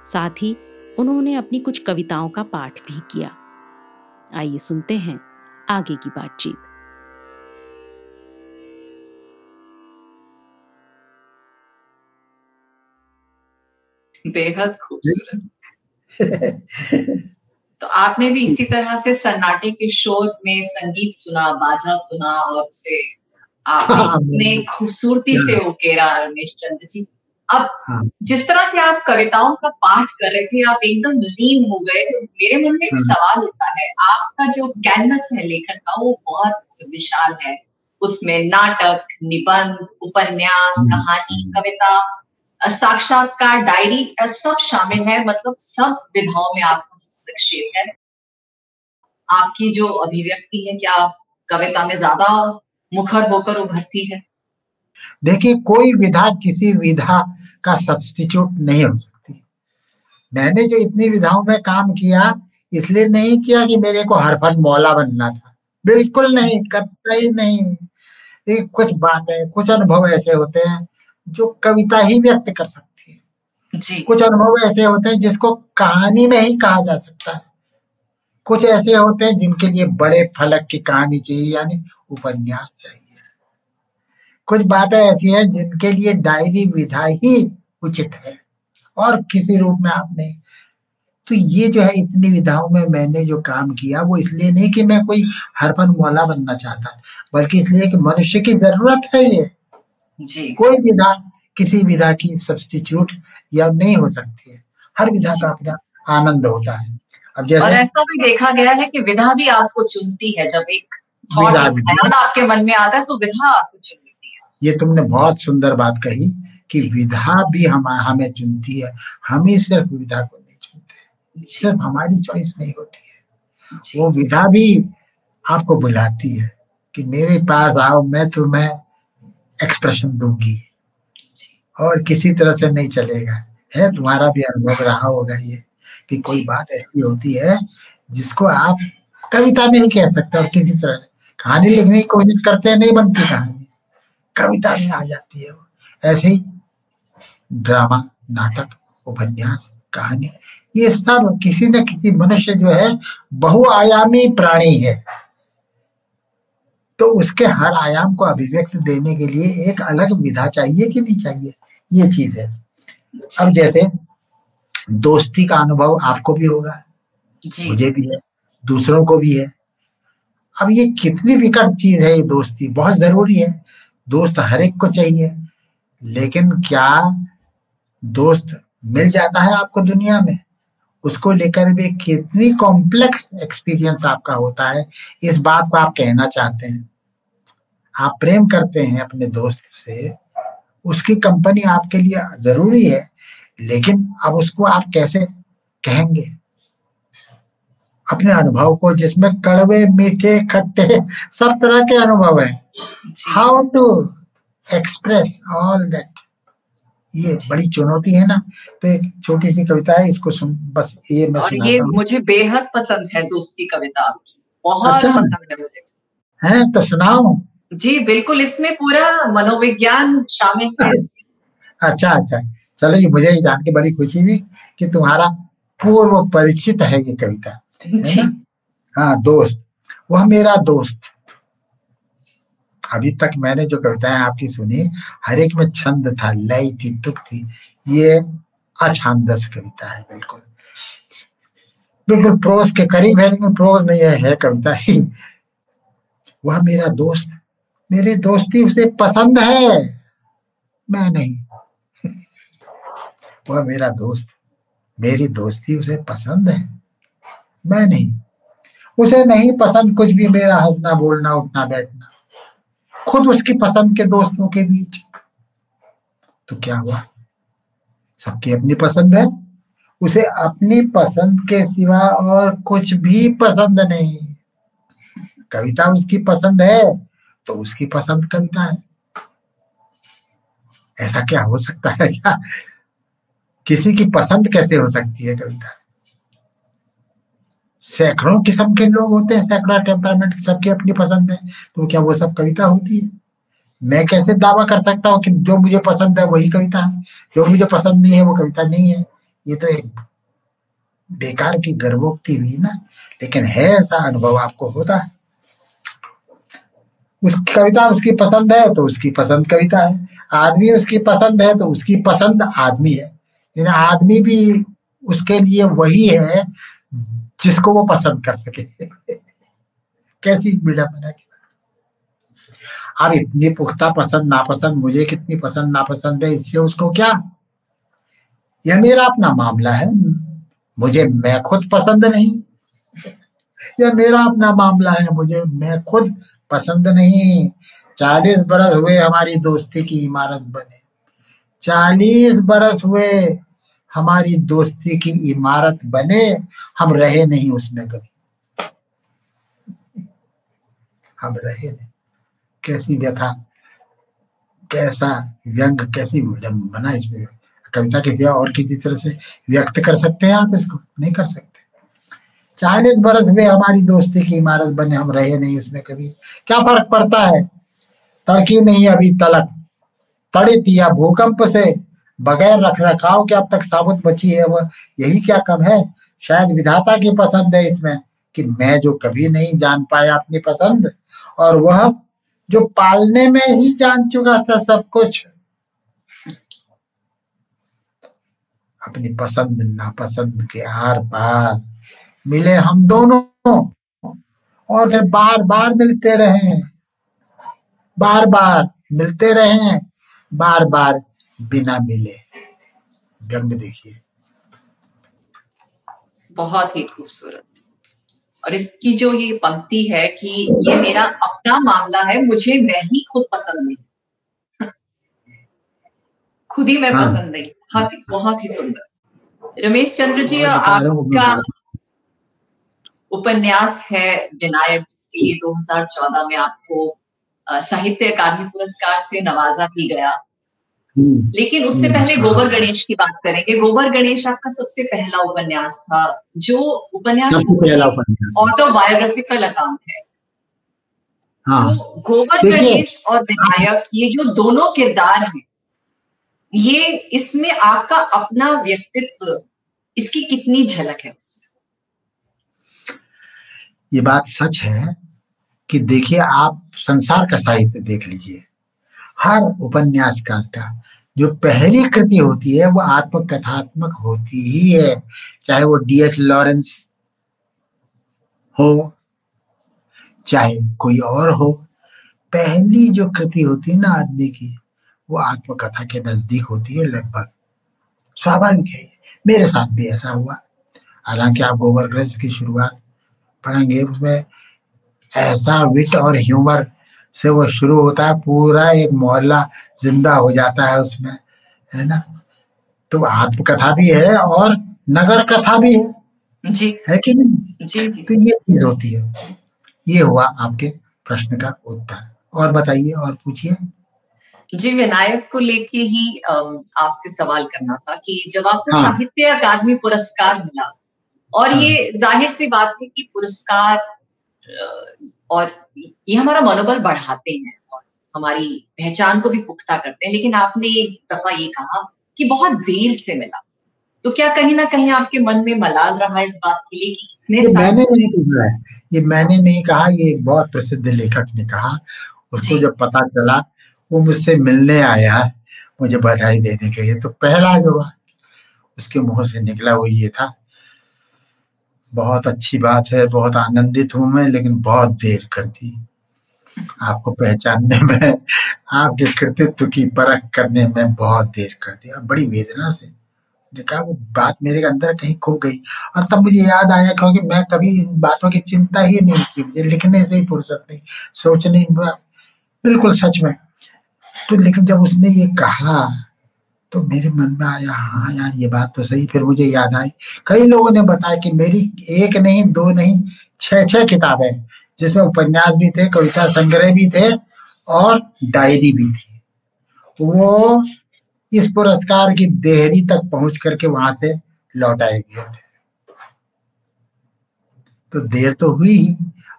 साथ ही उन्होंने अपनी कुछ कविताओं का पाठ भी किया। आइए सुनते हैं आगे की बातचीत। बेहद खूबसूरत तो आपने भी इसी तरह से सन्नाटे के शोर में संगीत सुना बाजा सुना और उसे आपने हाँ, खूबसूरती से हाँ। उकेरा रमेश चंद्र जी अब हाँ। जिस तरह से आप कविताओं का पाठ कर रहे थे आप एकदम लीन हो गए तो मेरे मन में एक हाँ। सवाल उठता है आपका जो कैनवस है लेखन का वो बहुत विशाल है उसमें नाटक निबंध उपन्यास। कहानी कविता साक्षात्कार डायरी सब शामिल है मतलब सब विधाओं में आपका हस्तक्षेप है। आपकी जो अभिव्यक्ति है क्या कविता में ज़्यादा मुखर होकर उभरती है। देखिए, कोई विधा किसी विधा का सब्स्टिट्यूट नहीं हो सकती। मैंने जो इतनी विधाओं में काम किया, इसलिए नहीं किया कि मेरे को हर फल मौला बनना था। बिल्कुल नहीं, कतई नहीं। ये कुछ बातें, कुछ अनुभव ऐसे होते हैं जो कविता ही व्यक्त कर सकती है। जी। कुछ अनुभव ऐसे होते हैं जिसको कहानी में ही कहा जा सकता है। कुछ ऐसे होते हैं जिनके लिए बड़े फलक की कहानी चाहिए यानी उपन्यास चाहिए। कुछ बातें ऐसी हैं जिनके लिए डायरी विधा ही उचित है और किसी रूप में आप नहीं। तो ये जो है इतनी विधाओं में मैंने जो काम किया वो इसलिए नहीं कि मैं कोई हरपन मौला बनना चाहता बल्कि इसलिए कि मनुष्य की ज़रूरत है ये। जी। कोई विधा किसी विधा की सब्स्टिट्यूट या नहीं हो सकती है। हर विधा का अपना आनंद होता है। अब जैसे और ऐसा भी देखा गया है कि विधा भी आपको चुनती है जब एक थॉट आपके मन में आता है तो विधा आपको चुन लेती है। ये तुमने बहुत सुंदर बात कही कि विधा भी हम हमें चुनती है। हम ही सिर्फ़ विधा को नहीं चुनते सिर्फ़ हमारी चॉइस नहीं होती है। वो विधा भी आपको बुलाती है कि मेरे पास आओ मैं तुम्हें एक्सप्रेशन दूँगी। और किसी तरह से नहीं चलेगा। है तुम्हारा भी अनुभव रहा होगा ये कि कोई बात ऐसी होती है जिसको आप कविता में ही कह सकते हो और किसी तरह कहानी लिखने की कोशिश करते हैं नहीं बनती कहानी। कविता में आ जाती है वो। ऐसे ही ड्रामा नाटक उपन्यास कहानी ये सब किसी न किसी मनुष्य जो है बहुआयामी प्राणी है। तो उसके हर आयाम को अभिव्यक्त देने के लिए एक अलग विधा चाहिए कि नहीं चाहिए? ये चीज़ है। अब जैसे दोस्ती का अनुभव आपको भी होगा जी। मुझे भी है दूसरों को भी है। अब ये कितनी विकट चीज़ है ये दोस्ती? बहुत ज़रूरी है। दोस्त हर एक को चाहिए लेकिन क्या दोस्त मिल जाता है आपको दुनिया में? उसको लेकर भी कितनी कॉम्प्लेक्स एक्सपीरियंस आपका होता है इस बात को आप कहना चाहते हैं। आप प्रेम करते हैं अपने दोस्त से उसकी कंपनी आपके लिए ज़रूरी है लेकिन अब उसको आप कैसे कहेंगे? अपने अनुभव को जिसमें कड़वे मीठे खट्टे सब तरह के अनुभव है। How to express all that ये बड़ी चुनौती है ना तो एक छोटी सी कविता है इसको सुन बस ये मैं और ये मुझे बेहद पसंद है दोस्ती कविता आपकी। बहुत अच्छा। पसंद है मुझे। है तो सुनाओ। जी बिल्कुल इसमें पूरा मनोविज्ञान शामिल है। (laughs) अच्छा अच्छा। चलो ये मुझे ये जान के बड़ी खुशी हुई कि तुम्हारा पूर्व परिचित है ये कविता है हाँ दोस्त। वह मेरा दोस्त। अभी तक मैंने जो कविताएँ आपकी सुनी हर एक में छंद था लय थी तुक थी ये अछांदस कविता है बिल्कुल। बिल्कुल प्रोज के करीब है लेकिन प्रोज नहीं है, है कविता ही। वह मेरा दोस्त मेरी दोस्ती उसे पसंद है मैं नहीं। (laughs) वह मेरा दोस्त मेरी दोस्ती उसे पसंद है मैं नहीं। उसे नहीं पसंद कुछ भी मेरा हंसना बोलना उठना बैठना। खुद उसकी पसंद के दोस्तों के बीच। तो क्या हुआ? सबकी अपनी पसंद है। उसे अपनी पसंद के सिवा और कुछ भी पसंद नहीं। कविता उसकी पसंद है तो उसकी पसंद कविता है। ऐसा क्या हो सकता है क्या? किसी की पसंद कैसे हो सकती है कविता? सैकड़ों किस्म के लोग होते हैं, सैकड़ा टेम्परामेंट सबकी अपनी पसंद है तो क्या वो सब कविता होती है? मैं कैसे दावा कर सकता हूँ कि जो मुझे पसंद है वही कविता है? जो मुझे पसंद नहीं है, वो कविता नहीं है। ये तो एक बेकार की गर्भोक्ति हुई ना, लेकिन है ऐसा अनुभव आपको होता है। उसकी कविता उसकी पसंद है तो उसकी पसंद कविता है। आदमी उसकी पसंद है तो उसकी पसंद आदमी है। आदमी भी उसके लिए वही है जिसको वो पसंद कर सके। कैसी मीडिया बना के? अब इतनी पुख्ता पसंद, नापसंद, मुझे कितनी पसंद, नापसंद है, इससे उसको क्या? यह मेरा अपना मामला है। मुझे, मैं खुद पसंद नहीं। यह मेरा अपना मामला है। मुझे, मैं खुद पसंद नहीं। चालीस बरस हुए हमारी दोस्ती की इमारत बने। चालीस बरस हुए हमारी दोस्ती की इमारत बने, हम रहे नहीं उसमें कभी। हम रहे नहीं। कैसी व्यथा, कैसा व्यंग, कैसी विडम्बना इसमें। कविता के सिवा और किसी तरह से व्यक्त कर सकते हैं आप इसको? नहीं कर सकते। चालीस बरस में हमारी दोस्ती की इमारत बने, हम रहे नहीं उसमें कभी। क्या फ़र्क पड़ता है? तड़की नहीं अभी तलक। तड़ित या भूकंप से बगैर रख रखाव के अब तक साबुत बची है वह यही क्या कम है? शायद विधाता की पसंद है इसमें कि मैं जो कभी नहीं जान पाया अपनी पसंद, और वह जो पालने में ही जान चुका था सब कुछ। अपनी पसंद, नापसंद के आर पार मिले हम दोनों, और फिर बार बार मिलते रहे। बार बार मिलते रहे, बार बार बिना मिले। व्यंग देखिए। बहुत ही खूबसूरत। और इसकी जो ये पंक्ति है कि ये मेरा अपना मामला है मुझे मैं ही खुद पसंद नहीं। (laughs) खुद ही मैं हाँ। पसंद नहीं। बहुत ही बहुत ही सुंदर। रमेश चंद्र जी आपका उपन्यास है विनायक जिसके लिए 2014 में आपको साहित्य अकादमी पुरस्कार से नवाजा भी गया। लेकिन उससे हम्म। पहले गोबर गणेश की बात करेंगे गोबर गणेश आपका सबसे पहला उपन्यास था जो उपन्यास ऑटोबायोग्राफिकल अकाउंट है हाँ। तो गोबर गणेश और विनायक ये जो दोनों किरदार हैं ये इसमें आपका अपना व्यक्तित्व इसकी कितनी झलक है उससे? ये बात सच है कि देखिए आप संसार का साहित्य देख लीजिए। हर उपन्यासकार का जो पहली कृति होती है, वो आत्मकथात्मक होती ही है। चाहे वो डीएस लॉरेंस हो, चाहे कोई और हो, पहली जो कृति होती है ना आदमी की, वो आत्मकथा के नज़दीक होती है लगभग। स्वाभाविक है। मेरे साथ भी ऐसा हुआ। हालाँकि आप गोबर ग्रंथ की शुरुआत पढ़ेंगे, उसमें ऐसा विट और ह्यूमर से वो शुरू होता है पूरा एक मोहल्ला ज़िंदा हो जाता है उसमें है ना? तो आत्मकथा भी है और नगर कथा भी है। जी। है कि नहीं? जी जी। तो ये चीज़ होती है। ये हुआ आपके प्रश्न का उत्तर। और बताइए और पूछिए। जी विनायक को लेके ही आपसे सवाल करना था कि जब आपको हाँ। साहित्य अकादमी पुरस्कार मिला और हाँ। ये ज़ाहिर सी बात है कि पुरस्कार और ये हमारा मनोबल बढ़ाते हैं और हमारी पहचान को भी पुख्ता करते हैं। लेकिन आपने एक दफ़ा ये कहा कि बहुत देर से मिला। तो क्या कहीं ना कहीं आपके मन में मलाल रहा इस बात के लिए ये मैंने नहीं कहा है। ये मैंने नहीं कहा ये एक बहुत प्रसिद्ध लेखक ने कहा। उसको जब पता चला वो मुझसे मिलने आया मुझे बधाई देने के लिए। तो पहला जो उसके मुँह से निकला वो ये था बहुत अच्छी बात है, बहुत आनंदित हूँ मैं, लेकिन बहुत देर कर दी। आपको पहचानने (laughs) में, आपके कृतित्व की परख करने में बहुत देर कर और बड़ी वेदना से देखा वो बात मेरे अंदर कहीं खो गई। और तब मुझे याद आया क्योंकि मैं कभी इन बातों की चिंता ही नहीं की, मुझे लिखने से ही फुर्सत नहीं, सोचने बिल्कुल सच में। तो लेकिन जब उसने ये कहा तो मेरे मन में आया हाँ यार, ये बात तो सही। फिर मुझे याद आई। कई लोगों ने बताया कि मेरी एक नहीं, दो नहीं, छह छह किताबें जिसमें उपन्यास भी थे, कविता संग्रह भी थे और डायरी भी थी। वो इस पुरस्कार की देहरी तक पहुँच करके वहाँ से लौटाए गए थे। तो देर तो हुई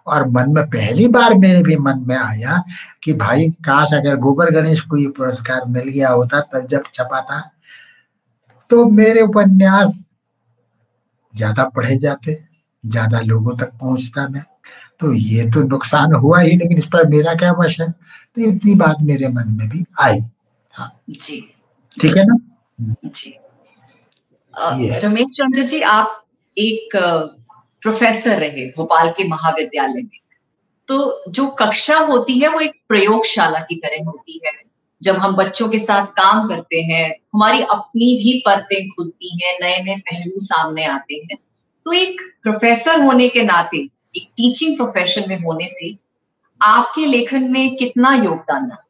और मन में पहली बार मेरे भी मन में आया कि भाई काश अगर गोबर गणेश को ये पुरस्कार मिल गया होता तब जब छपा था तो मेरे उपन्यास ज़्यादा पढ़े जाते ज़्यादा लोगों तक पहुँचता मैं। तो ये तो नुकसान हुआ ही लेकिन इस पर मेरा क्या वश है? तो इतनी बात मेरे मन में भी आई। हाँ। जी। ठीक है ना? जी। रमेश चंद्र जी आप एक प्रोफेसर रहे, भोपाल के महाविद्यालय में। तो जो कक्षा होती है, वो एक प्रयोगशाला की तरह होती है। जब हम बच्चों के साथ काम करते हैं, हमारी अपनी भी परतें खुलती हैं नए नए पहलू सामने आते हैं। तो एक प्रोफेसर होने के नाते, एक टीचिंग प्रोफेशन में होने से आपके लेखन में कितना योगदान रहा?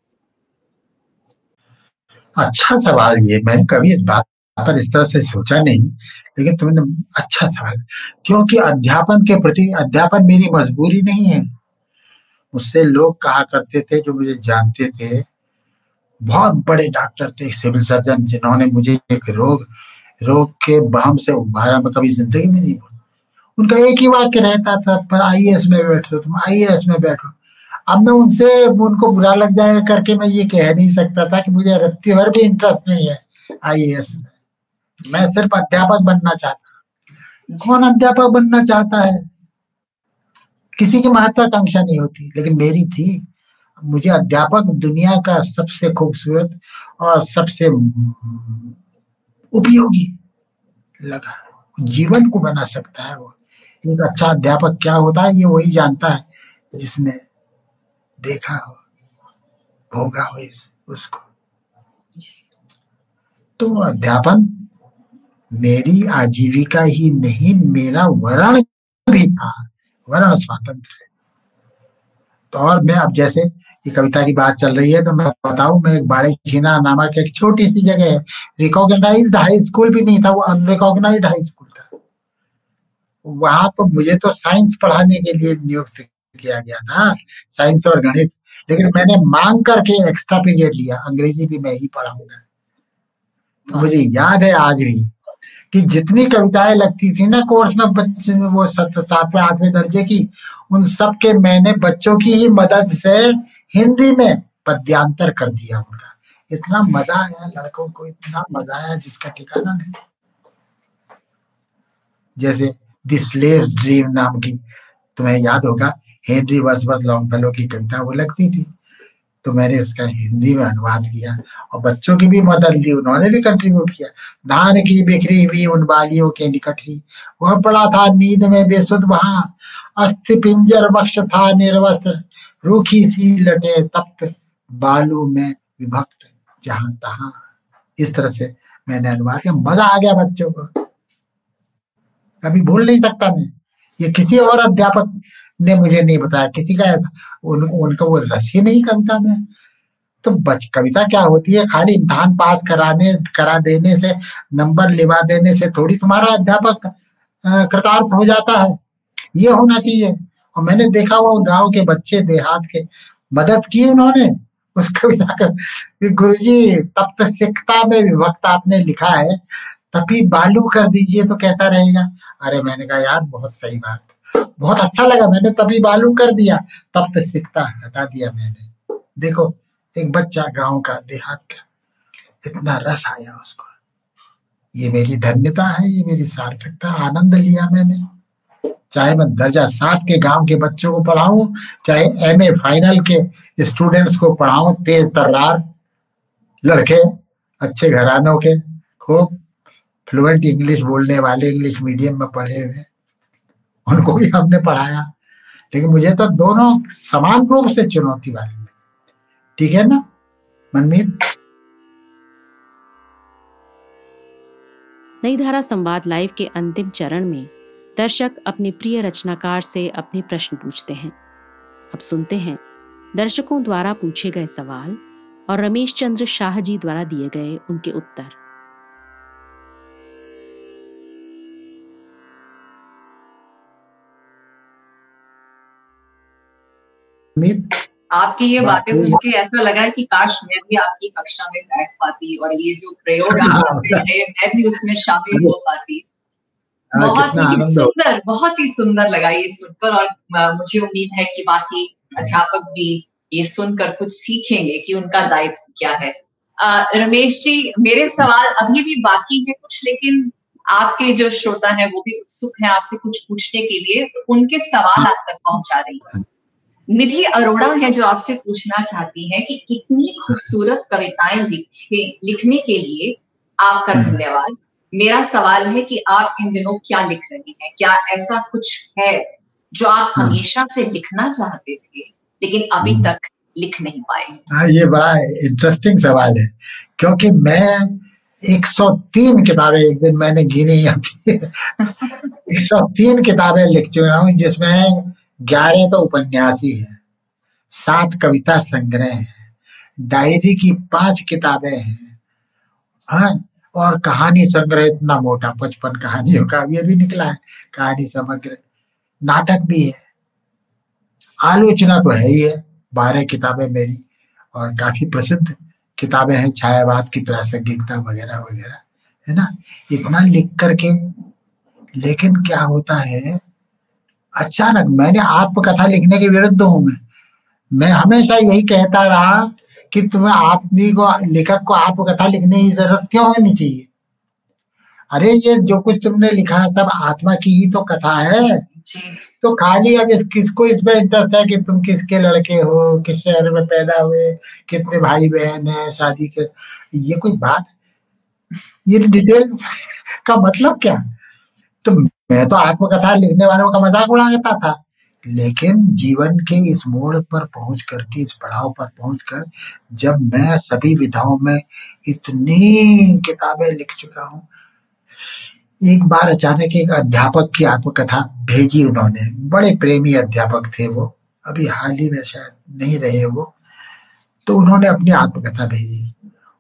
अच्छा सवाल ये, मैंने कभी इस बात पर इस तरह से सोचा नहीं, लेकिन तुमने अच्छा सवाल, क्योंकि अध्यापन के प्रति, अध्यापन मेरी मजबूरी नहीं है। मुझसे लोग कहा करते थे, जो मुझे जानते थे, बहुत बड़े डॉक्टर थे, सिविल सर्जन, जिन्होंने मुझे एक रोग रोग के बहम से उभारा मैं कभी ज़िंदगी में नहीं बोला उनका एक ही वाक्य रहता था आई में बैठो तुम आई में बैठो। अब मैं उनसे, उनको बुरा लग जाएगा करके मैं ये कह नहीं सकता था कि मुझे रत्ती भर भी इंटरेस्ट नहीं है आई में। मैं सिर्फ़ अध्यापक बनना चाहता कौन अध्यापक बनना चाहता है? किसी की महत्वाकांक्षा नहीं होती, लेकिन मेरी थी। मुझे अध्यापक दुनिया का सबसे खूबसूरत और सबसे उपयोगी लगा। जीवन को बना सकता है वो। एक अच्छा अध्यापक क्या होता है, ये वही जानता है, जिसने देखा हो, भोगा हो इस, उसको। तो अध्यापन मेरी आजीविका ही नहीं, मेरा वरण भी था। वरण स्वातंत्र है। तो और मैं अब जैसे ये कविता की बात चल रही है तो मैं बताऊँ, मैं एक बाड़ी छीना नामक एक छोटी सी जगह है रिकॉग्नाइज्ड हाई स्कूल भी नहीं था, वो अनरिकॉग्नाइज्ड हाई स्कूल था। वहाँ तो मुझे तो साइंस पढ़ाने के लिए नियुक्त किया गया था साइंस और गणित। लेकिन मैंने मांग करके एक्स्ट्रा पीरियड लिया, अंग्रेज़ी भी मैं ही पढ़ाऊँगा। तो मुझे याद है आज भी कि जितनी कविताएँ लगती थी ना कोर्स में, बच्चे में, वो सातवें, आठवें दर्जे की, उन सब के मैंने बच्चों की ही मदद से हिंदी में पद्यांतर कर दिया उनका। इतना मज़ा आया, लड़कों को इतना मज़ा आया जिसका ठिकाना नहीं। जैसे दिस ड्रीम नाम की, तुम्हें याद होगा, हेनरी वर्सवर्थ लॉन्गफेलो की कविता, वो लगती थी। तो मैंने इसका हिंदी में अनुवाद किया और बच्चों की भी मदद ली, उन्होंने भी कंट्रीब्यूट किया। धान की बिखरी हुई उन बालियों के निकट ही। वह पड़ा था नींद में बेसुध वहाँ। अस्थि पिंजर बक्ष था निर्वस्त्र। रूखी सी लटे तप्त, बालू में विभक्त, जहाँ तहा। इस तरह से मैंने अनुवाद किया। मज़ा आ गया बच्चों को। कभी भूल नहीं सकता मैं। ये किसी और अध्यापक ने मुझे नहीं बताया किसी का ऐसा। उन, उनका वो रस ही नहीं कविता में। तो बच कविता क्या होती है? खाली इम्तहान पास कराने करा देने से नंबर लिवा देने से थोड़ी तुम्हारा अध्यापक कृतार्थ हो जाता है। ये होना चाहिए। और मैंने देखा वो गाँव के बच्चे देहात के मदद की उन्होंने। उस कविता का गुरु जी तप्त सिखता में विभक्त आपने लिखा है तभी बालू कर दीजिए तो कैसा रहेगा? अरे मैंने कहा यार बहुत सही बात। बहुत अच्छा लगा, मैंने तभी मालूम कर दिया। तब तो सीखता हटा दिया मैंने। देखो, एक बच्चा गाँव का, देहात का, इतना रस आया उसको। ये मेरी धन्यता है, ये मेरी सार्थकता, आनंद लिया मैंने। चाहे मैं दर्जा सात के गाँव के बच्चों को पढ़ाऊं, चाहे एमए फाइनल के स्टूडेंट्स को पढ़ाऊं, तेज तर्रार, लड़के, अच्छे घरानों के, खूब फ्लुएंट इंग्लिश बोलने वाले इंग्लिश मीडियम में पढ़े हुए। उनको भी हमने पढ़ाया। लेकिन मुझे तो दोनों समान रूप से चुनौती वाली लगी। ठीक है ना मनमीत नई धारा संवाद लाइव के अंतिम चरण में दर्शक अपने प्रिय रचनाकार से अपने प्रश्न पूछते हैं। अब सुनते हैं। दर्शकों द्वारा पूछे गए सवाल और रमेश चंद्र शाह जी द्वारा दिए गए उनके उत्तर। आपकी ये बातें सुन के ऐसा लगा है कि काश मैं भी आपकी कक्षा में बैठ पाती और ये जो प्रयोग (laughs) हैं मैं भी उसमें शामिल हो पाती। (laughs) हाँ, बहुत ही सुंदर बहुत ही सुंदर लगा ये सुनकर और मुझे उम्मीद है कि बाकी अध्यापक भी ये सुनकर कुछ सीखेंगे कि उनका दायित्व क्या है। रमेश जी मेरे सवाल अभी भी बाकी है कुछ लेकिन आपके जो श्रोता है वो भी उत्सुक है आपसे कुछ पूछने के लिए। तो उनके सवाल आप तक पहुँचा रही है। निधि अरोड़ा है जो आपसे पूछना चाहती है कि इतनी खूबसूरत कविताएँ लिखे लिखने के लिए आपका हम्म। धन्यवाद मेरा सवाल है कि आप इन दिनों क्या लिख रही हैं क्या ऐसा कुछ है जो आप हाँ। हमेशा से लिखना चाहते थे लेकिन अभी हम्म। तक लिख नहीं पाए हाँ ये बड़ा इंटरेस्टिंग सवाल है क्योंकि मैं 103 किताबें एक दिन मैंने गिनी अभी 103 (laughs) किताबें लिख चुका हूँ जिसमें ग्यारह तो उपन्यास ही सात कविता संग्रह है, डायरी की पाँच किताबें हैं। हाँ और कहानी संग्रह, इतना मोटा पचपन कहानियों का ये भी निकला है, कहानी समग्र, नाटक भी है। आलोचना तो है ही है, बारह किताबें मेरी, और काफ़ी प्रसिद्ध किताबें हैं, छायावाद की प्रासंगिकता वगैरह वगैरह, है ना? इतना लिख करके, लेकिन क्या होता है अचानक मैंने आत्मकथा लिखने के विरुद्ध हूँ मैं। मैं हमेशा यही कहता रहा कि तुम्हें आदमी को लेखक को आत्मकथा लिखने की ज़रूरत क्यों होनी चाहिए? अरे ये जो कुछ तुमने लिखा सब आत्मा की ही तो कथा है। तो खाली अब इस किसको इसमें इंटरेस्ट है कि तुम किसके लड़के हो किस शहर में पैदा हुए कितने भाई बहन है शादी के ये कोई बात? ये डिटेल्स का मतलब क्या? तो मैं तो आत्मकथा लिखने वालों का मज़ाक उड़ाता था। लेकिन जीवन के इस मोड़ पर पहुँच कर के, इस पड़ाव पर पहुँच कर जब मैं सभी विधाओं में इतनी किताबें लिख चुका हूँ, एक बार अचानक एक अध्यापक की आत्मकथा भेजी उन्होंने। बड़े प्रेमी अध्यापक थे वो, अभी हाल ही में शायद नहीं रहे वो। तो उन्होंने अपनी आत्मकथा भेजी।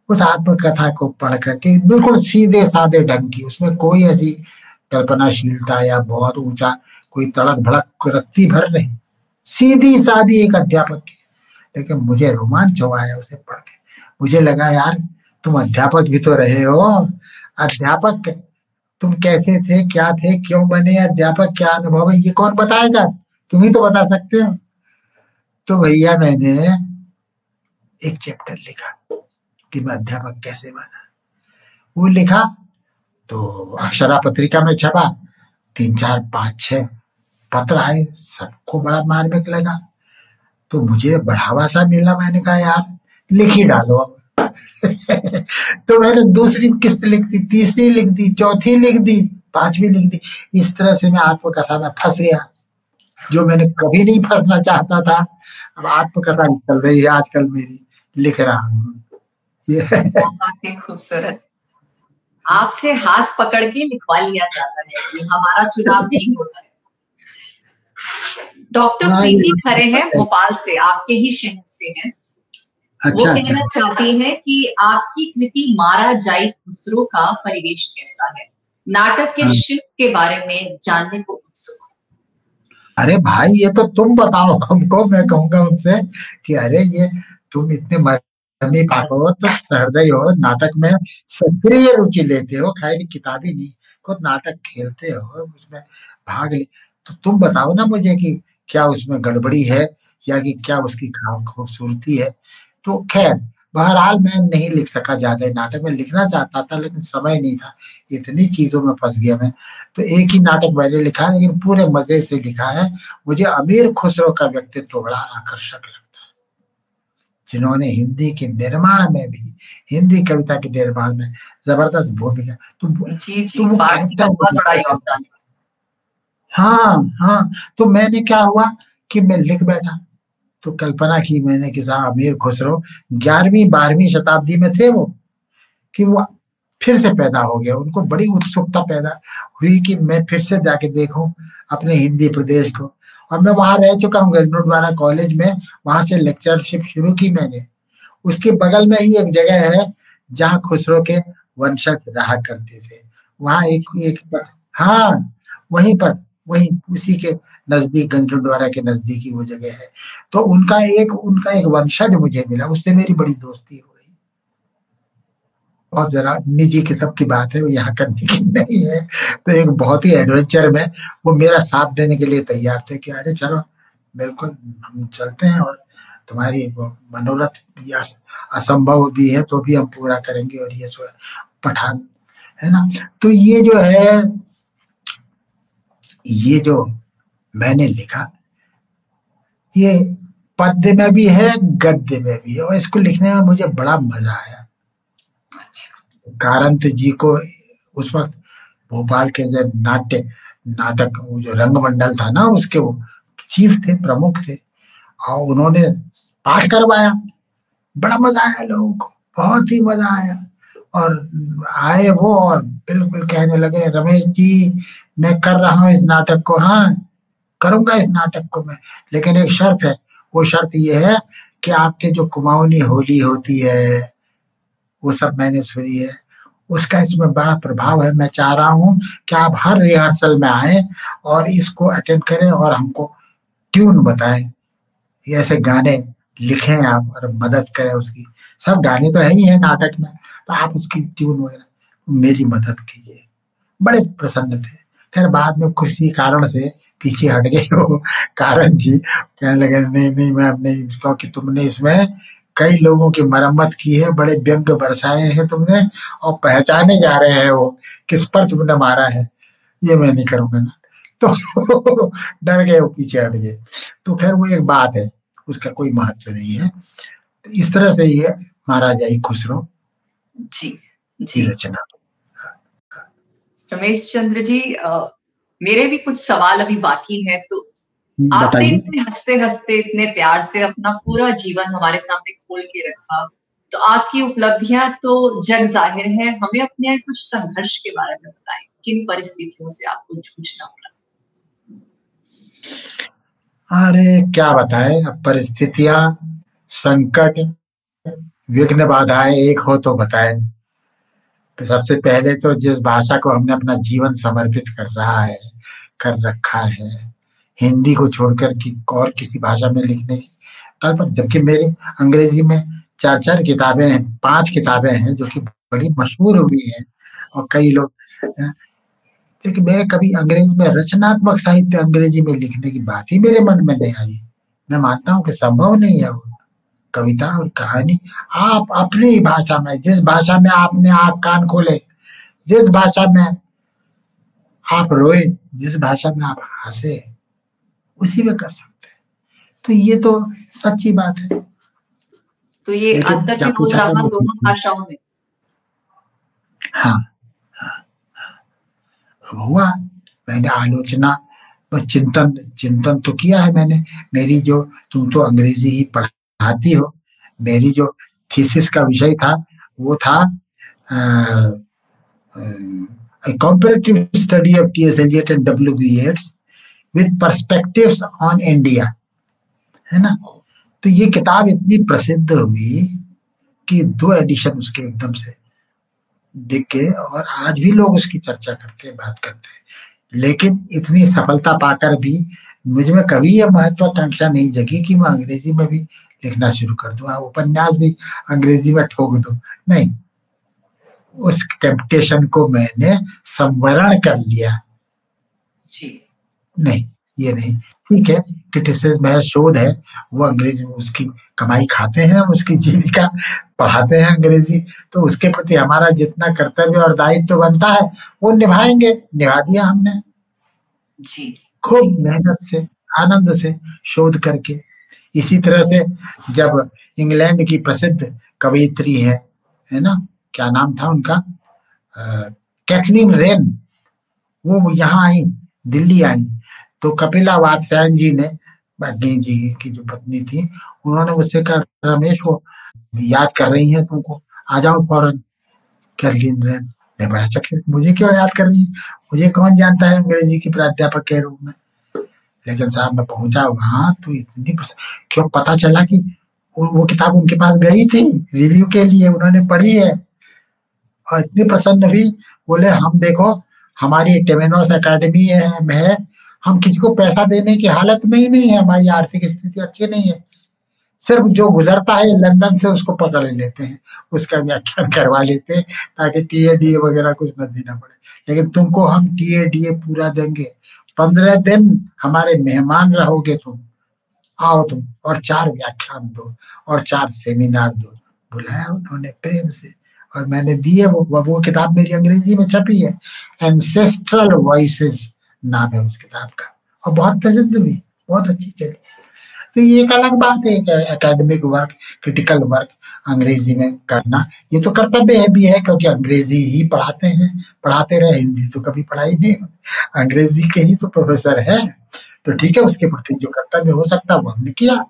उस आत्मकथा को पढ़ करके बिल्कुल सीधे साधे ढंग की, उसमें कोई ऐसी कल्पनाशीलता या बहुत ऊँचा, कोई तड़क भड़क रत्ती भर नहीं। सीधी सादी एक अध्यापक की। लेकिन मुझे रोमांच हुआ है उसे पढ़ के। मुझे लगा, यार, तुम अध्यापक भी तो रहे हो। अध्यापक, तुम कैसे थे, क्या थे, क्यों बने? अध्यापक क्या अनुभव है? ये कौन बताएगा? तुम ही तो बता सकते हो। तो भैया, मैंने एक चैप्टर लिखा कि मैं अध्यापक कैसे बना? वो लिखा तो अक्षरा पत्रिका में छपा। तीन, चार, पाँच, छह पत्र आए, सबको बड़ा मार्मिक लगा। तो मुझे बढ़ावा सा मिला मैंने कहा, यार, लिख ही डालो अब। (laughs) तो मैंने दूसरी किस्त लिख दी, तीसरी लिख दी, चौथी लिख दी, पांचवी लिख दी। इस तरह से मैं आत्मकथा में फंस गया। जो मैंने कभी नहीं फंसना चाहता था, अब आत्मकथा चल रही है आजकल मेरी, लिख रहा हूँ (laughs) खूबसूरत। आपसे हाथ पकड़ के लिखवा लिया जाता है ये हमारा चुनाव नहीं होता है डॉक्टर हाँ, प्रीति खरे हैं भोपाल से आपके ही शहर से हैं अच्छा, वो अच्छा। कहना अच्छा। चाहती हैं कि आपकी कृति मारा जाए खुसरो का परिवेश कैसा है नाटक के हाँ। शिल्प के बारे में जानने को उत्सुक अरे भाई ये तो तुम बताओ हमको मैं कहूँगा उनसे कि अरे ये तुम इतने कमी पाको तो सहृदय हो। नाटक में सक्रिय रुचि लेते हो खाली किताबी नहीं, खुद नाटक खेलते हो, उसमें भाग ले। तो तुम बताओ ना मुझे कि क्या उसमें गड़बड़ी है या कि क्या उसकी खूबसूरती है? तो खैर, बहरहाल मैं नहीं लिख सका ज़्यादा नाटक। में लिखना चाहता था लेकिन समय नहीं था। इतनी चीज़ों में फंस गया मैं। तो एक ही नाटक मैंने लिखा, लेकिन पूरे मज़े से लिखा है। मुझे अमीर खुसरो का व्यक्तित्व बड़ा आकर्षक लगा जिन्होंने हिंदी के निर्माण में भी हिंदी कविता के निर्माण में ज़बरदस्त भूमिका तो, तो वो हाँ हाँ तो मैंने क्या हुआ कि मैं लिख बैठा तो कल्पना की मैंने कि साहब अमीर खुसरो ग्यारहवीं बारहवीं शताब्दी में थे वो कि वो फिर से पैदा हो गया। उनको बड़ी उत्सुकता पैदा हुई कि मैं फिर से जाके देखूँ अपने हिंदी प्रदेश को। और मैं वहाँ रह चुका हूँ गजनोटवारा कॉलेज में। वहाँ से लेक्चरशिप शुरू की मैंने। उसके बगल में ही एक जगह है जहाँ खुसरो के वंशज रहा करते थे। वहाँ एक एक पर, हाँ वहीं पर वहीं उसी के नज़दीक गंजडवारा के नज़दीक ही वो जगह है। तो उनका एक उनका एक वंशज मुझे मिला उससे मेरी बड़ी दोस्ती हो बहुत जरा निजी किस्म की बात है, वो यहाँ करने की (laughs) नहीं है। तो एक बहुत ही एडवेंचर में वो मेरा साथ देने के लिए तैयार थे कि अरे चलो, बिल्कुल हम चलते हैं और तुम्हारी मनोरथ या असंभव भी है तो भी हम पूरा करेंगे और ये जो पठान, है ना? तो ये जो है, ये जो मैंने लिखा, ये पद्य में भी है, गद्य में भी है और इसको लिखने में मुझे बड़ा मज़ा आया। कारंत जी को उस वक्त भोपाल के जो नाट्य, नाटक, वो जो रंगमंडल था ना, उसके वो चीफ थे, प्रमुख थे। और उन्होंने पाठ करवाया। बड़ा मज़ा आया लोगों को, बहुत ही मज़ा आया। और आए वो और बिल्कुल कहने लगे, रमेश जी, मैं कर रहा हूँ इस नाटक को। हाँ करूँगा इस नाटक को मैं। लेकिन एक शर्त है, वो शर्त ये है कि आपके जो कुमाऊनी होली होती है, वो सब मैंने सुनी है। उसका इसमें बड़ा प्रभाव है। मैं चाह रहा हूँ कि आप हर रिहर्सल में आए और इसको अटेंड करें और हमको ट्यून बताएँ। ऐसे गाने लिखें आप और मदद करें उसकी। सब गाने तो है ही है नाटक में तो आप उसकी ट्यून वगैरह, मेरी मदद कीजिए। बड़े प्रसन्न थे। खैर, बाद में किसी कारण से पीछे हट गए वो। (laughs) कारण जी कहने लगे, नहीं नहीं मैं अब नहीं क्योंकि तुमने इसमें कई लोगों की मरम्मत की है बड़े व्यंग बरसाए हैं तुमने और पहचाने जा रहे हैं वो किस पर तुमने मारा है ये मैं नहीं करूँगा। ना तो (laughs) डर गए वो पीछे हट गए। तो खैर वो एक बात है उसका कोई महत्व नहीं है। तो इस तरह से ये महाराजा खुसरो जी जी। रचना। रमेश चंद्र जी आ, मेरे भी कुछ सवाल अभी बाकी हैं तो आपने इतने हँसते हँसते इतने प्यार से अपना पूरा जीवन हमारे सामने खोल के रखा तो आपकी उपलब्धियाँ तो जग ज़ाहिर है। हमें अपने कुछ संघर्ष के बारे में बताएँ किन परिस्थितियों से आपको जूझना पड़ा? अरे क्या बताएँ अब परिस्थितियाँ संकट विघ्न बाधाएँ एक हो तो बताएँ। तो सबसे पहले तो जिस भाषा को हमने अपना जीवन समर्पित कर रहा है कर रखा है हिंदी को छोड़कर कि और किसी भाषा में लिखने की कल्पना जबकि मेरी अंग्रेज़ी में चार चार किताबें हैं, पाँच किताबें हैं, जो कि बड़ी मशहूर हुई हैं और कई लोग लेकिन मेरे कभी अंग्रेज़ी में रचनात्मक साहित्य अंग्रेज़ी में लिखने की बात ही मेरे मन में नहीं आई। मैं मानता हूँ कि संभव नहीं है वो कविता और कहानी आप अपनी भाषा में, जिस भाषा में आपने आँख कान खोले, जिस भाषा में आप रोए, जिस भाषा में आप हंसे उसी में कर सकते हैं। तो ये तो सच्ची बात है। तो ये अंतर की दोनों भाषाओं में? हाँ, हाँ, हाँ। हुआ मैंने आलोचना बस चिंतन चिंतन तो किया है मैंने। मेरी जो तुम तो अंग्रेज़ी ही पढ़ाती हो। मेरी जो थीसिस का विषय था वो था comparative study of T S Eliot and W B Yeats with perspectives on India है ना? तो ये किताब इतनी प्रसिद्ध हुई कि दो एडिशन उसके एकदम से दिख और आज भी लोग उसकी चर्चा करते हैं, बात करते हैं। लेकिन इतनी सफलता पाकर भी मुझमें कभी यह महत्वाकांक्षा नहीं जगी कि मैं अंग्रेज़ी में भी लिखना शुरू कर दू। उपन्यास भी अंग्रेज़ी में ठोक दू। नहीं। उस टेम्पटेशन को मैंने संवरण कर लिया। जी। नहीं ये नहीं। ठीक है क्रिटिसिज्म है शोध है वो अंग्रेज़ी में उसकी कमाई खाते हैं उसकी जीविका पढ़ाते हैं अंग्रेज़ी। तो उसके प्रति हमारा जितना कर्तव्य और दायित्व तो बनता है वो निभाएँगे निभा दिया हमने। जी। खूब मेहनत से आनंद से शोध करके। इसी तरह से जब इंग्लैंड की प्रसिद्ध कवित्री है है ना? क्या नाम था उनका? कैथलीन रेन वो यहाँ आई दिल्ली आई। तो कपिला वात्स्यायन जी ने भाग्य जी की जो पत्नी थी, उन्होंने मुझसे कहा, रमेश, वो याद कर रही है तुमको। आ जाओ फ़ौरन कैलकिन मैं बड़ा चकित, मुझे क्यों याद कर रही? है मुझे कौन जानता है अंग्रेज़ी की प्राध्यापक के रूप में? लेकिन साहब मैं पहुँचा, वहाँ तो इतनी क्यों पता चला कि वो किताब उनके पास गई थी, रिव्यू के लिए, उन्होंने पढ़ी है। और इतनी प्रसन्न भी बोले, हम देखो, हमारी टेमेनोस अकेडमी है हम किसी को पैसा देने की हालत में ही नहीं है, हमारी आर्थिक स्थिति अच्छी नहीं है। सिर्फ़ जो गुजरता है, लंदन से उसको पकड़ लेते हैं, उसका व्याख्यान करवा लेते हैं, ताकि टी ए डी ए वगैरह कुछ न देना पड़े। लेकिन तुमको हम टी ए डी ए पूरा देंगे। पंद्रह दिन हमारे मेहमान रहोगे तुम। आओ तुम और चार व्याख्यान दो और चार सेमिनार दो। बुलाया उन्होंने प्रेम से और मैंने दिए वो वो किताब मेरी अंग्रेज़ी में छपी है। एंसेस्ट्रल वॉइसेस नाम है उस किताब का। और बहुत प्रसिद्ध भी, बहुत अच्छी चली। तो ये एक अलग बात है एकेडमिक वर्क क्रिटिकल वर्क अंग्रेज़ी में करना। ये तो कर्तव्य है भी है, क्योंकि अंग्रेज़ी ही पढ़ाते हैं। पढ़ाते रहे, हिंदी तो कभी पढ़ाई नहीं अंग्रेज़ी के ही तो प्रोफेसर है। तो ठीक है, उसके प्रति जो कर्तव्य हो सकता वो हमने किया।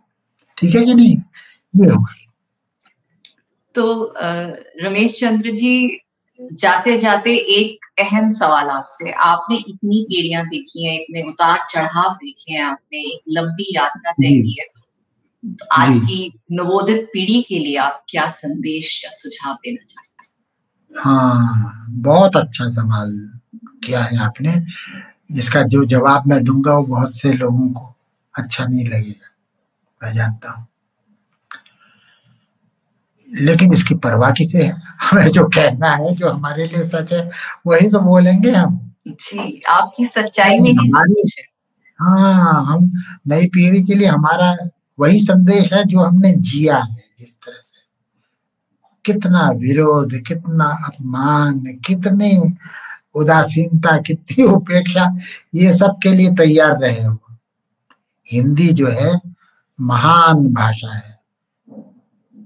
ठीक है कि नहीं? ये होगा। तो रमेश चंद्र जी जाते जाते एक अहम सवाल आपसे। आपने इतनी पीढ़ियाँ देखी हैं इतने उतार चढ़ाव देखे हैं आपने एक लंबी यात्रा तय की है। तो आज की नवोदित पीढ़ी के लिए आप क्या संदेश या सुझाव देना चाहते हैं? हाँ बहुत अच्छा सवाल किया है आपने जिसका जो जवाब मैं दूँगा वो बहुत से लोगों को अच्छा नहीं लगेगा मैं जानता हूँ। लेकिन इसकी परवाह किसे है? हमें जो कहना है जो हमारे लिए सच है वही तो बोलेंगे हम। जी आपकी सच्चाई में हमारी हाँ हम नई पीढ़ी के लिए हमारा वही संदेश है जो हमने जिया है जिस तरह से। कितना विरोध कितना अपमान कितनी उदासीनता कितनी (laughs) उपेक्षा ये सब के लिए तैयार रहे हो। हिंदी जो है महान भाषा है।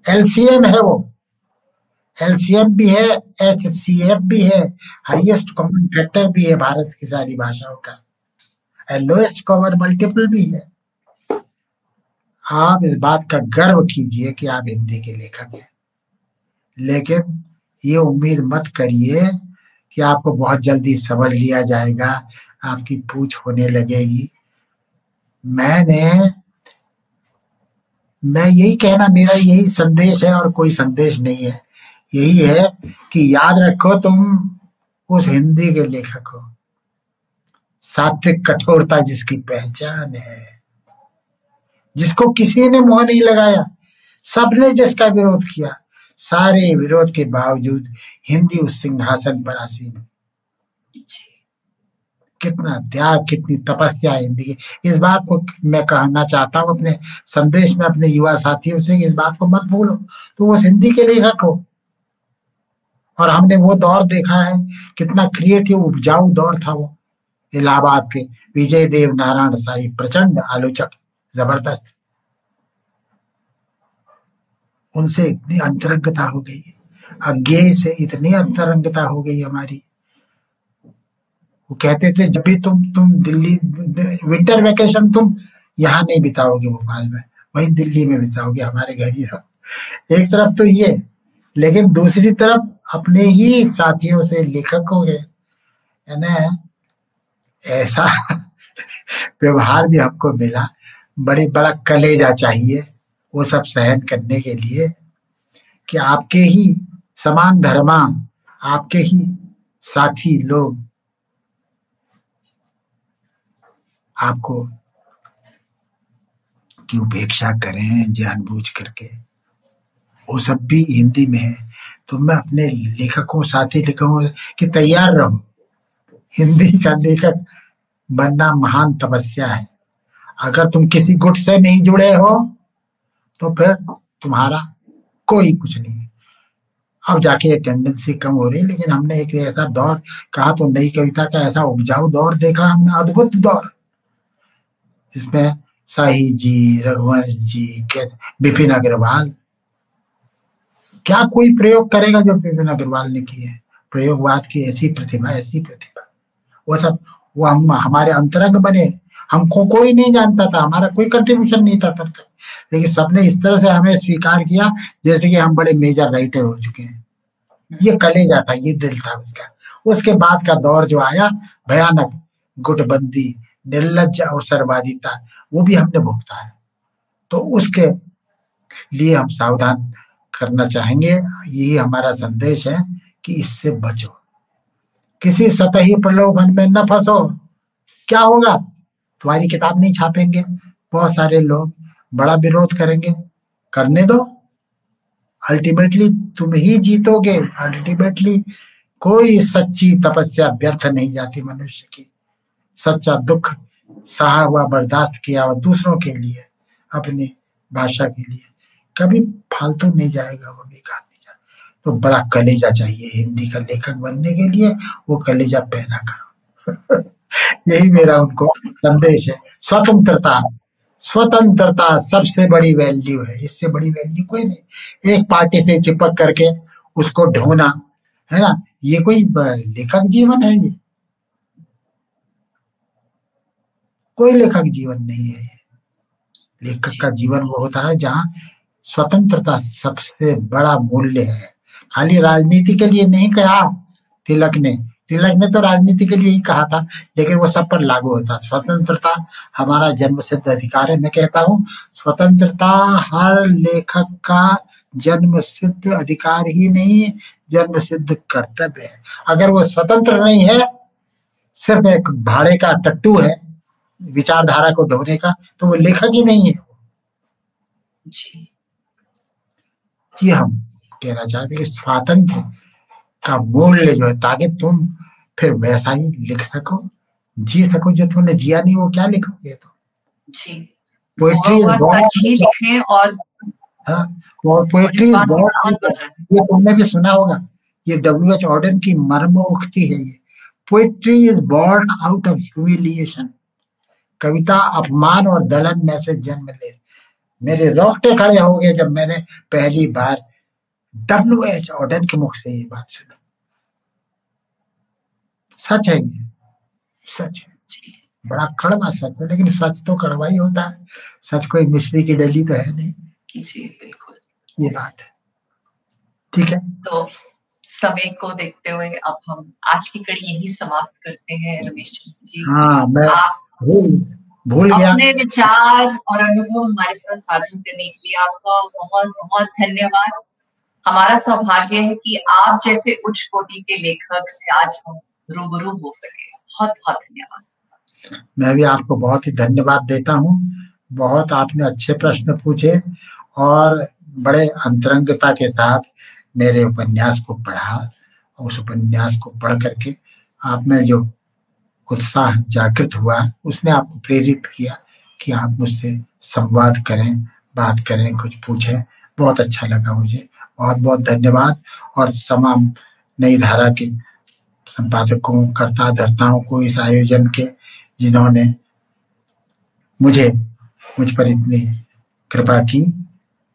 एलसीएम है वो। एलसीएम भी है एच सी एफ़ भी है हाईएस्ट कॉमन फैक्टर भी है भारत की सारी भाषाओं का। लोएस्ट कॉमन मल्टीपल भी है। आप इस बात का गर्व कीजिए कि आप हिंदी के लेखक हैं। लेकिन ये उम्मीद मत करिए कि आपको बहुत जल्दी समझ लिया जाएगा, आपकी पूछ होने लगेगी। मैंने मैं यही कहना, मेरा यही संदेश है और कोई संदेश नहीं है। यही है कि याद रखो तुम उस हिंदी के लेखक। हो सात्विक कठोरता जिसकी पहचान है। जिसको किसी ने मोह नहीं लगाया। सबने जिसका विरोध किया। सारे विरोध के बावजूद हिंदी उस सिंहासन पर आसीन। कितना त्याग, कितनी तपस्या की इस बात को मैं कहना चाहता हूँ, अपने संदेश में, अपने युवा साथियों से कि इस बात को मत भूलो। तो वो हिंदी के लेखक हो। और हमने वो दौर देखा है, कितना क्रिएटिव उपजाऊ दौर था वो, इलाहाबाद के। विजय देव नारायण साई, प्रचंड आलोचक, ज़बरदस्त। उनसे इतनी अंतरंगता हो गई। अज्ञे से इतनी अंतरंगता हो गई हमारी। वो कहते थे, जब भी तुम तुम दिल्ली विंटर वेकेशन तुम यहाँ नहीं बिताओगे भोपाल में, वही दिल्ली में बिताओगे, हमारे घर ही रहो। एक तरफ़ तो ये, लेकिन दूसरी तरफ़ अपने ही साथियों से लेखकों के ना ऐसा (laughs) व्यवहार भी हमको मिला। बड़ी, बड़ा कलेजा चाहिए, वो सब सहन करने के लिए कि आपके ही समान धर्मा आपके ही साथी लोग आपको की उपेक्षा करें, जानबूझ करके। वो सब भी हिंदी में है तो मैं अपने लेखकों, साथी लेखकों कि तैयार रहो। हिंदी का लेखक बनना महान तपस्या है। अगर तुम किसी गुट से नहीं जुड़े हो तो फिर तुम्हारा कोई कुछ नहीं अब जाके ये टेंडेंसी कम हो रही लेकिन हमने एक ऐसा दौर कहा तो नई कविता का ऐसा उपजाऊ दौर देखा, हमने अद्भुत दौर। इसमें शाही जी, रघुवंश जी, कैसे? विपिन अग्रवाल। क्या कोई प्रयोग करेगा जो विपिन अग्रवाल ने किए? प्रयोगवाद की ऐसी प्रतिभा ऐसी प्रतिभा। वो सब, वो हम, हमारे अंतरंग बने। हमको कोई नहीं जानता था, हमारा कोई कंट्रीब्यूशन नहीं था तब तक। लेकिन सबने इस तरह से हमें स्वीकार किया, जैसे कि हम बड़े मेजर राइटर हो चुके हैं। ये कलेजा था, ये दिल था उसका। उसके बाद का दौर जो आया, भयानक गुटबंदी निर्लज अवसरवादी था। वो भी हमने भुगता है। तो उसके लिए हम सावधान करना चाहेंगे। यही हमारा संदेश है कि इससे बचो। किसी सतही प्रलोभन में न फंसो। क्या होगा? तुम्हारी किताब नहीं छापेंगे। बहुत सारे लोग बड़ा विरोध करेंगे। करने दो। अल्टीमेटली तुम ही जीतोगे। अल्टीमेटली कोई सच्ची तपस्या व्यर्थ नहीं जाती मनुष्य की। सच्चा दुख, सहा हुआ बर्दाश्त किया हुआ दूसरों के लिए, अपनी भाषा के लिए। कभी फालतू नहीं जाएगा वो बेकार नहीं जाएगा तो बड़ा कलेजा चाहिए हिंदी का लेखक बनने के लिए, वो कलेजा पैदा करो। (laughs) यही मेरा उनको संदेश है। स्वतंत्रता स्वतंत्रता सबसे बड़ी वैल्यू है। इससे बड़ी वैल्यू कोई नहीं। एक पार्टी से चिपक करके उसको ढोना, है ना? ये कोई लेखक जीवन है ये। कोई लेखक जीवन नहीं है। लेखक का जीवन वो होता है जहाँ स्वतंत्रता सबसे बड़ा मूल्य है। खाली राजनीति के लिए नहीं कहा तिलक ने। तिलक ने तो राजनीति के लिए ही कहा था, लेकिन वो सब पर लागू होता। स्वतंत्रता हमारा जन्म सिद्ध अधिकार है, मैं कहता हूँ, स्वतंत्रता हर लेखक का जन्म सिद्ध अधिकार ही नहीं, जन्म सिद्ध कर्तव्य है। अगर वो स्वतंत्र नहीं है, सिर्फ़ एक भाड़े का टट्टू है विचारधारा को ढोने का तो वो लेखक ही नहीं है जी। ये हम कहना चाहते कि स्वातंत्र का मूल्य जो है ताकि तुम फिर वैसा ही लिख सको जी सको जो तुमने जिया नहीं वो क्या लिखोगे तो जी। पोएट्री इज़ बॉर्न और हाँ और पोएट्री इज़ बॉर्न ये तुमने भी सुना होगा ये डब्ल्यू एच ऑर्डन की मर्म उक्ति है ये। Poetry is born out of humiliation कविता अपमान और दलन में से जन्म ले। मेरे रोकटे खड़े हो गए जब मैंने पहली बार डब्ल्यू एच ऑर्डन के मुख से ये बात सुनी। सच है ये। सच है। बड़ा कड़वा सच है लेकिन सच तो कड़वा ही होता है। सच कोई मिश्री की डली तो है नहीं। जी बिल्कुल। ये बात है। ठीक है? तो समय को देखते हुए अब हम आज की कड़ी यही समाप्त करते हैं रमेश जी। हाँ मैं आप भूल गया। अपने विचार और अनुभव हमारे साथ साझा करने के लिए आपका बहुत बहुत धन्यवाद। हमारा सौभाग्य है कि आप जैसे उच्च कोटि के लेखक से आज हम रूबरू हो सके। बहुत बहुत धन्यवाद। मैं भी आपको बहुत ही धन्यवाद देता हूँ। बहुत आपने अच्छे प्रश्न पूछे और बड़े अंतरंगता के साथ मेरे उपन्यास को पढ़ा। उस उपन्यास को पढ़ करके आप में जो उत्साह जागृत हुआ, उसने आपको प्रेरित किया कि आप मुझसे संवाद करें, बात करें, कुछ पूछें। बहुत अच्छा लगा मुझे। बहुत बहुत धन्यवाद। और तमाम नई धारा के संपादकों कर्ता धर्ताओं को इस आयोजन के, जिन्होंने मुझे, मुझ पर इतनी कृपा की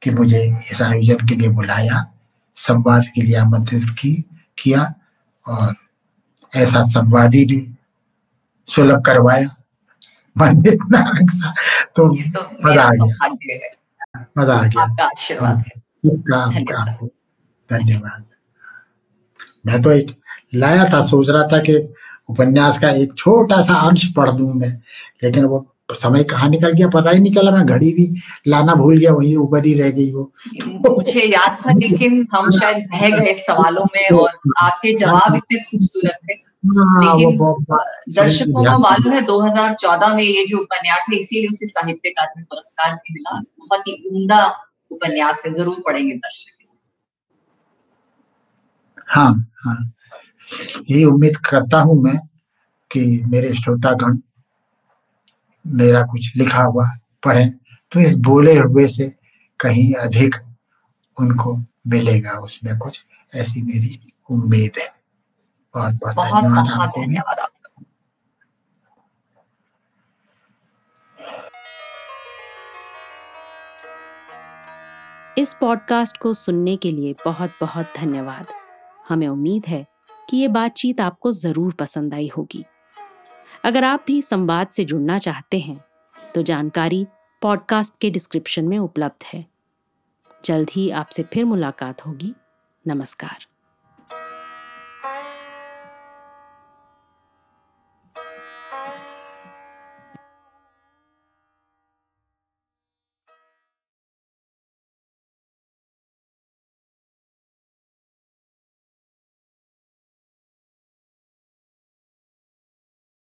कि मुझे इस आयोजन के लिए बुलाया, संवाद के लिए आमंत्रित की, किया और ऐसा संवादी भी सुलभ करवाया। मन इतना तो, तो मज़ा आ गया। मज़ा आ गया। आपका आशीर्वाद है। आपको धन्यवाद। मैं तो एक लाया था सोच रहा था कि उपन्यास का एक छोटा सा अंश पढ़ दूँ मैं लेकिन वो समय कहाँ निकल गया पता ही नहीं चला। मैं घड़ी भी लाना भूल गया वही ऊपर ही रह गई वो। मुझे याद था लेकिन हम शायद रह गए सवालों में और आपके जवाब इतने खूबसूरत थे। हाँ, दर्शकों को मालूम है 2014 में ये जो उपन्यास है इसीलिए उसे साहित्य अकादमी पुरस्कार भी मिला। बहुत ही उमदा उपन्यास है ज़रूर पढ़ेंगे दर्शक हाँ हाँ। यही उम्मीद करता हूँ मैं कि मेरे श्रोतागण मेरा कुछ लिखा हुआ पढ़े तो इस बोले हुए से कहीं अधिक उनको मिलेगा उसमें कुछ ऐसी मेरी उम्मीद है। बहुत बहुत धन्यवाद। आपको भी इस पॉडकास्ट को सुनने के लिए बहुत बहुत धन्यवाद। हमें उम्मीद है कि ये बातचीत आपको ज़रूर पसंद आई होगी। अगर आप भी संवाद से जुड़ना चाहते हैं तो जानकारी पॉडकास्ट के डिस्क्रिप्शन में उपलब्ध है। जल्द ही आपसे फिर मुलाकात होगी। नमस्कार।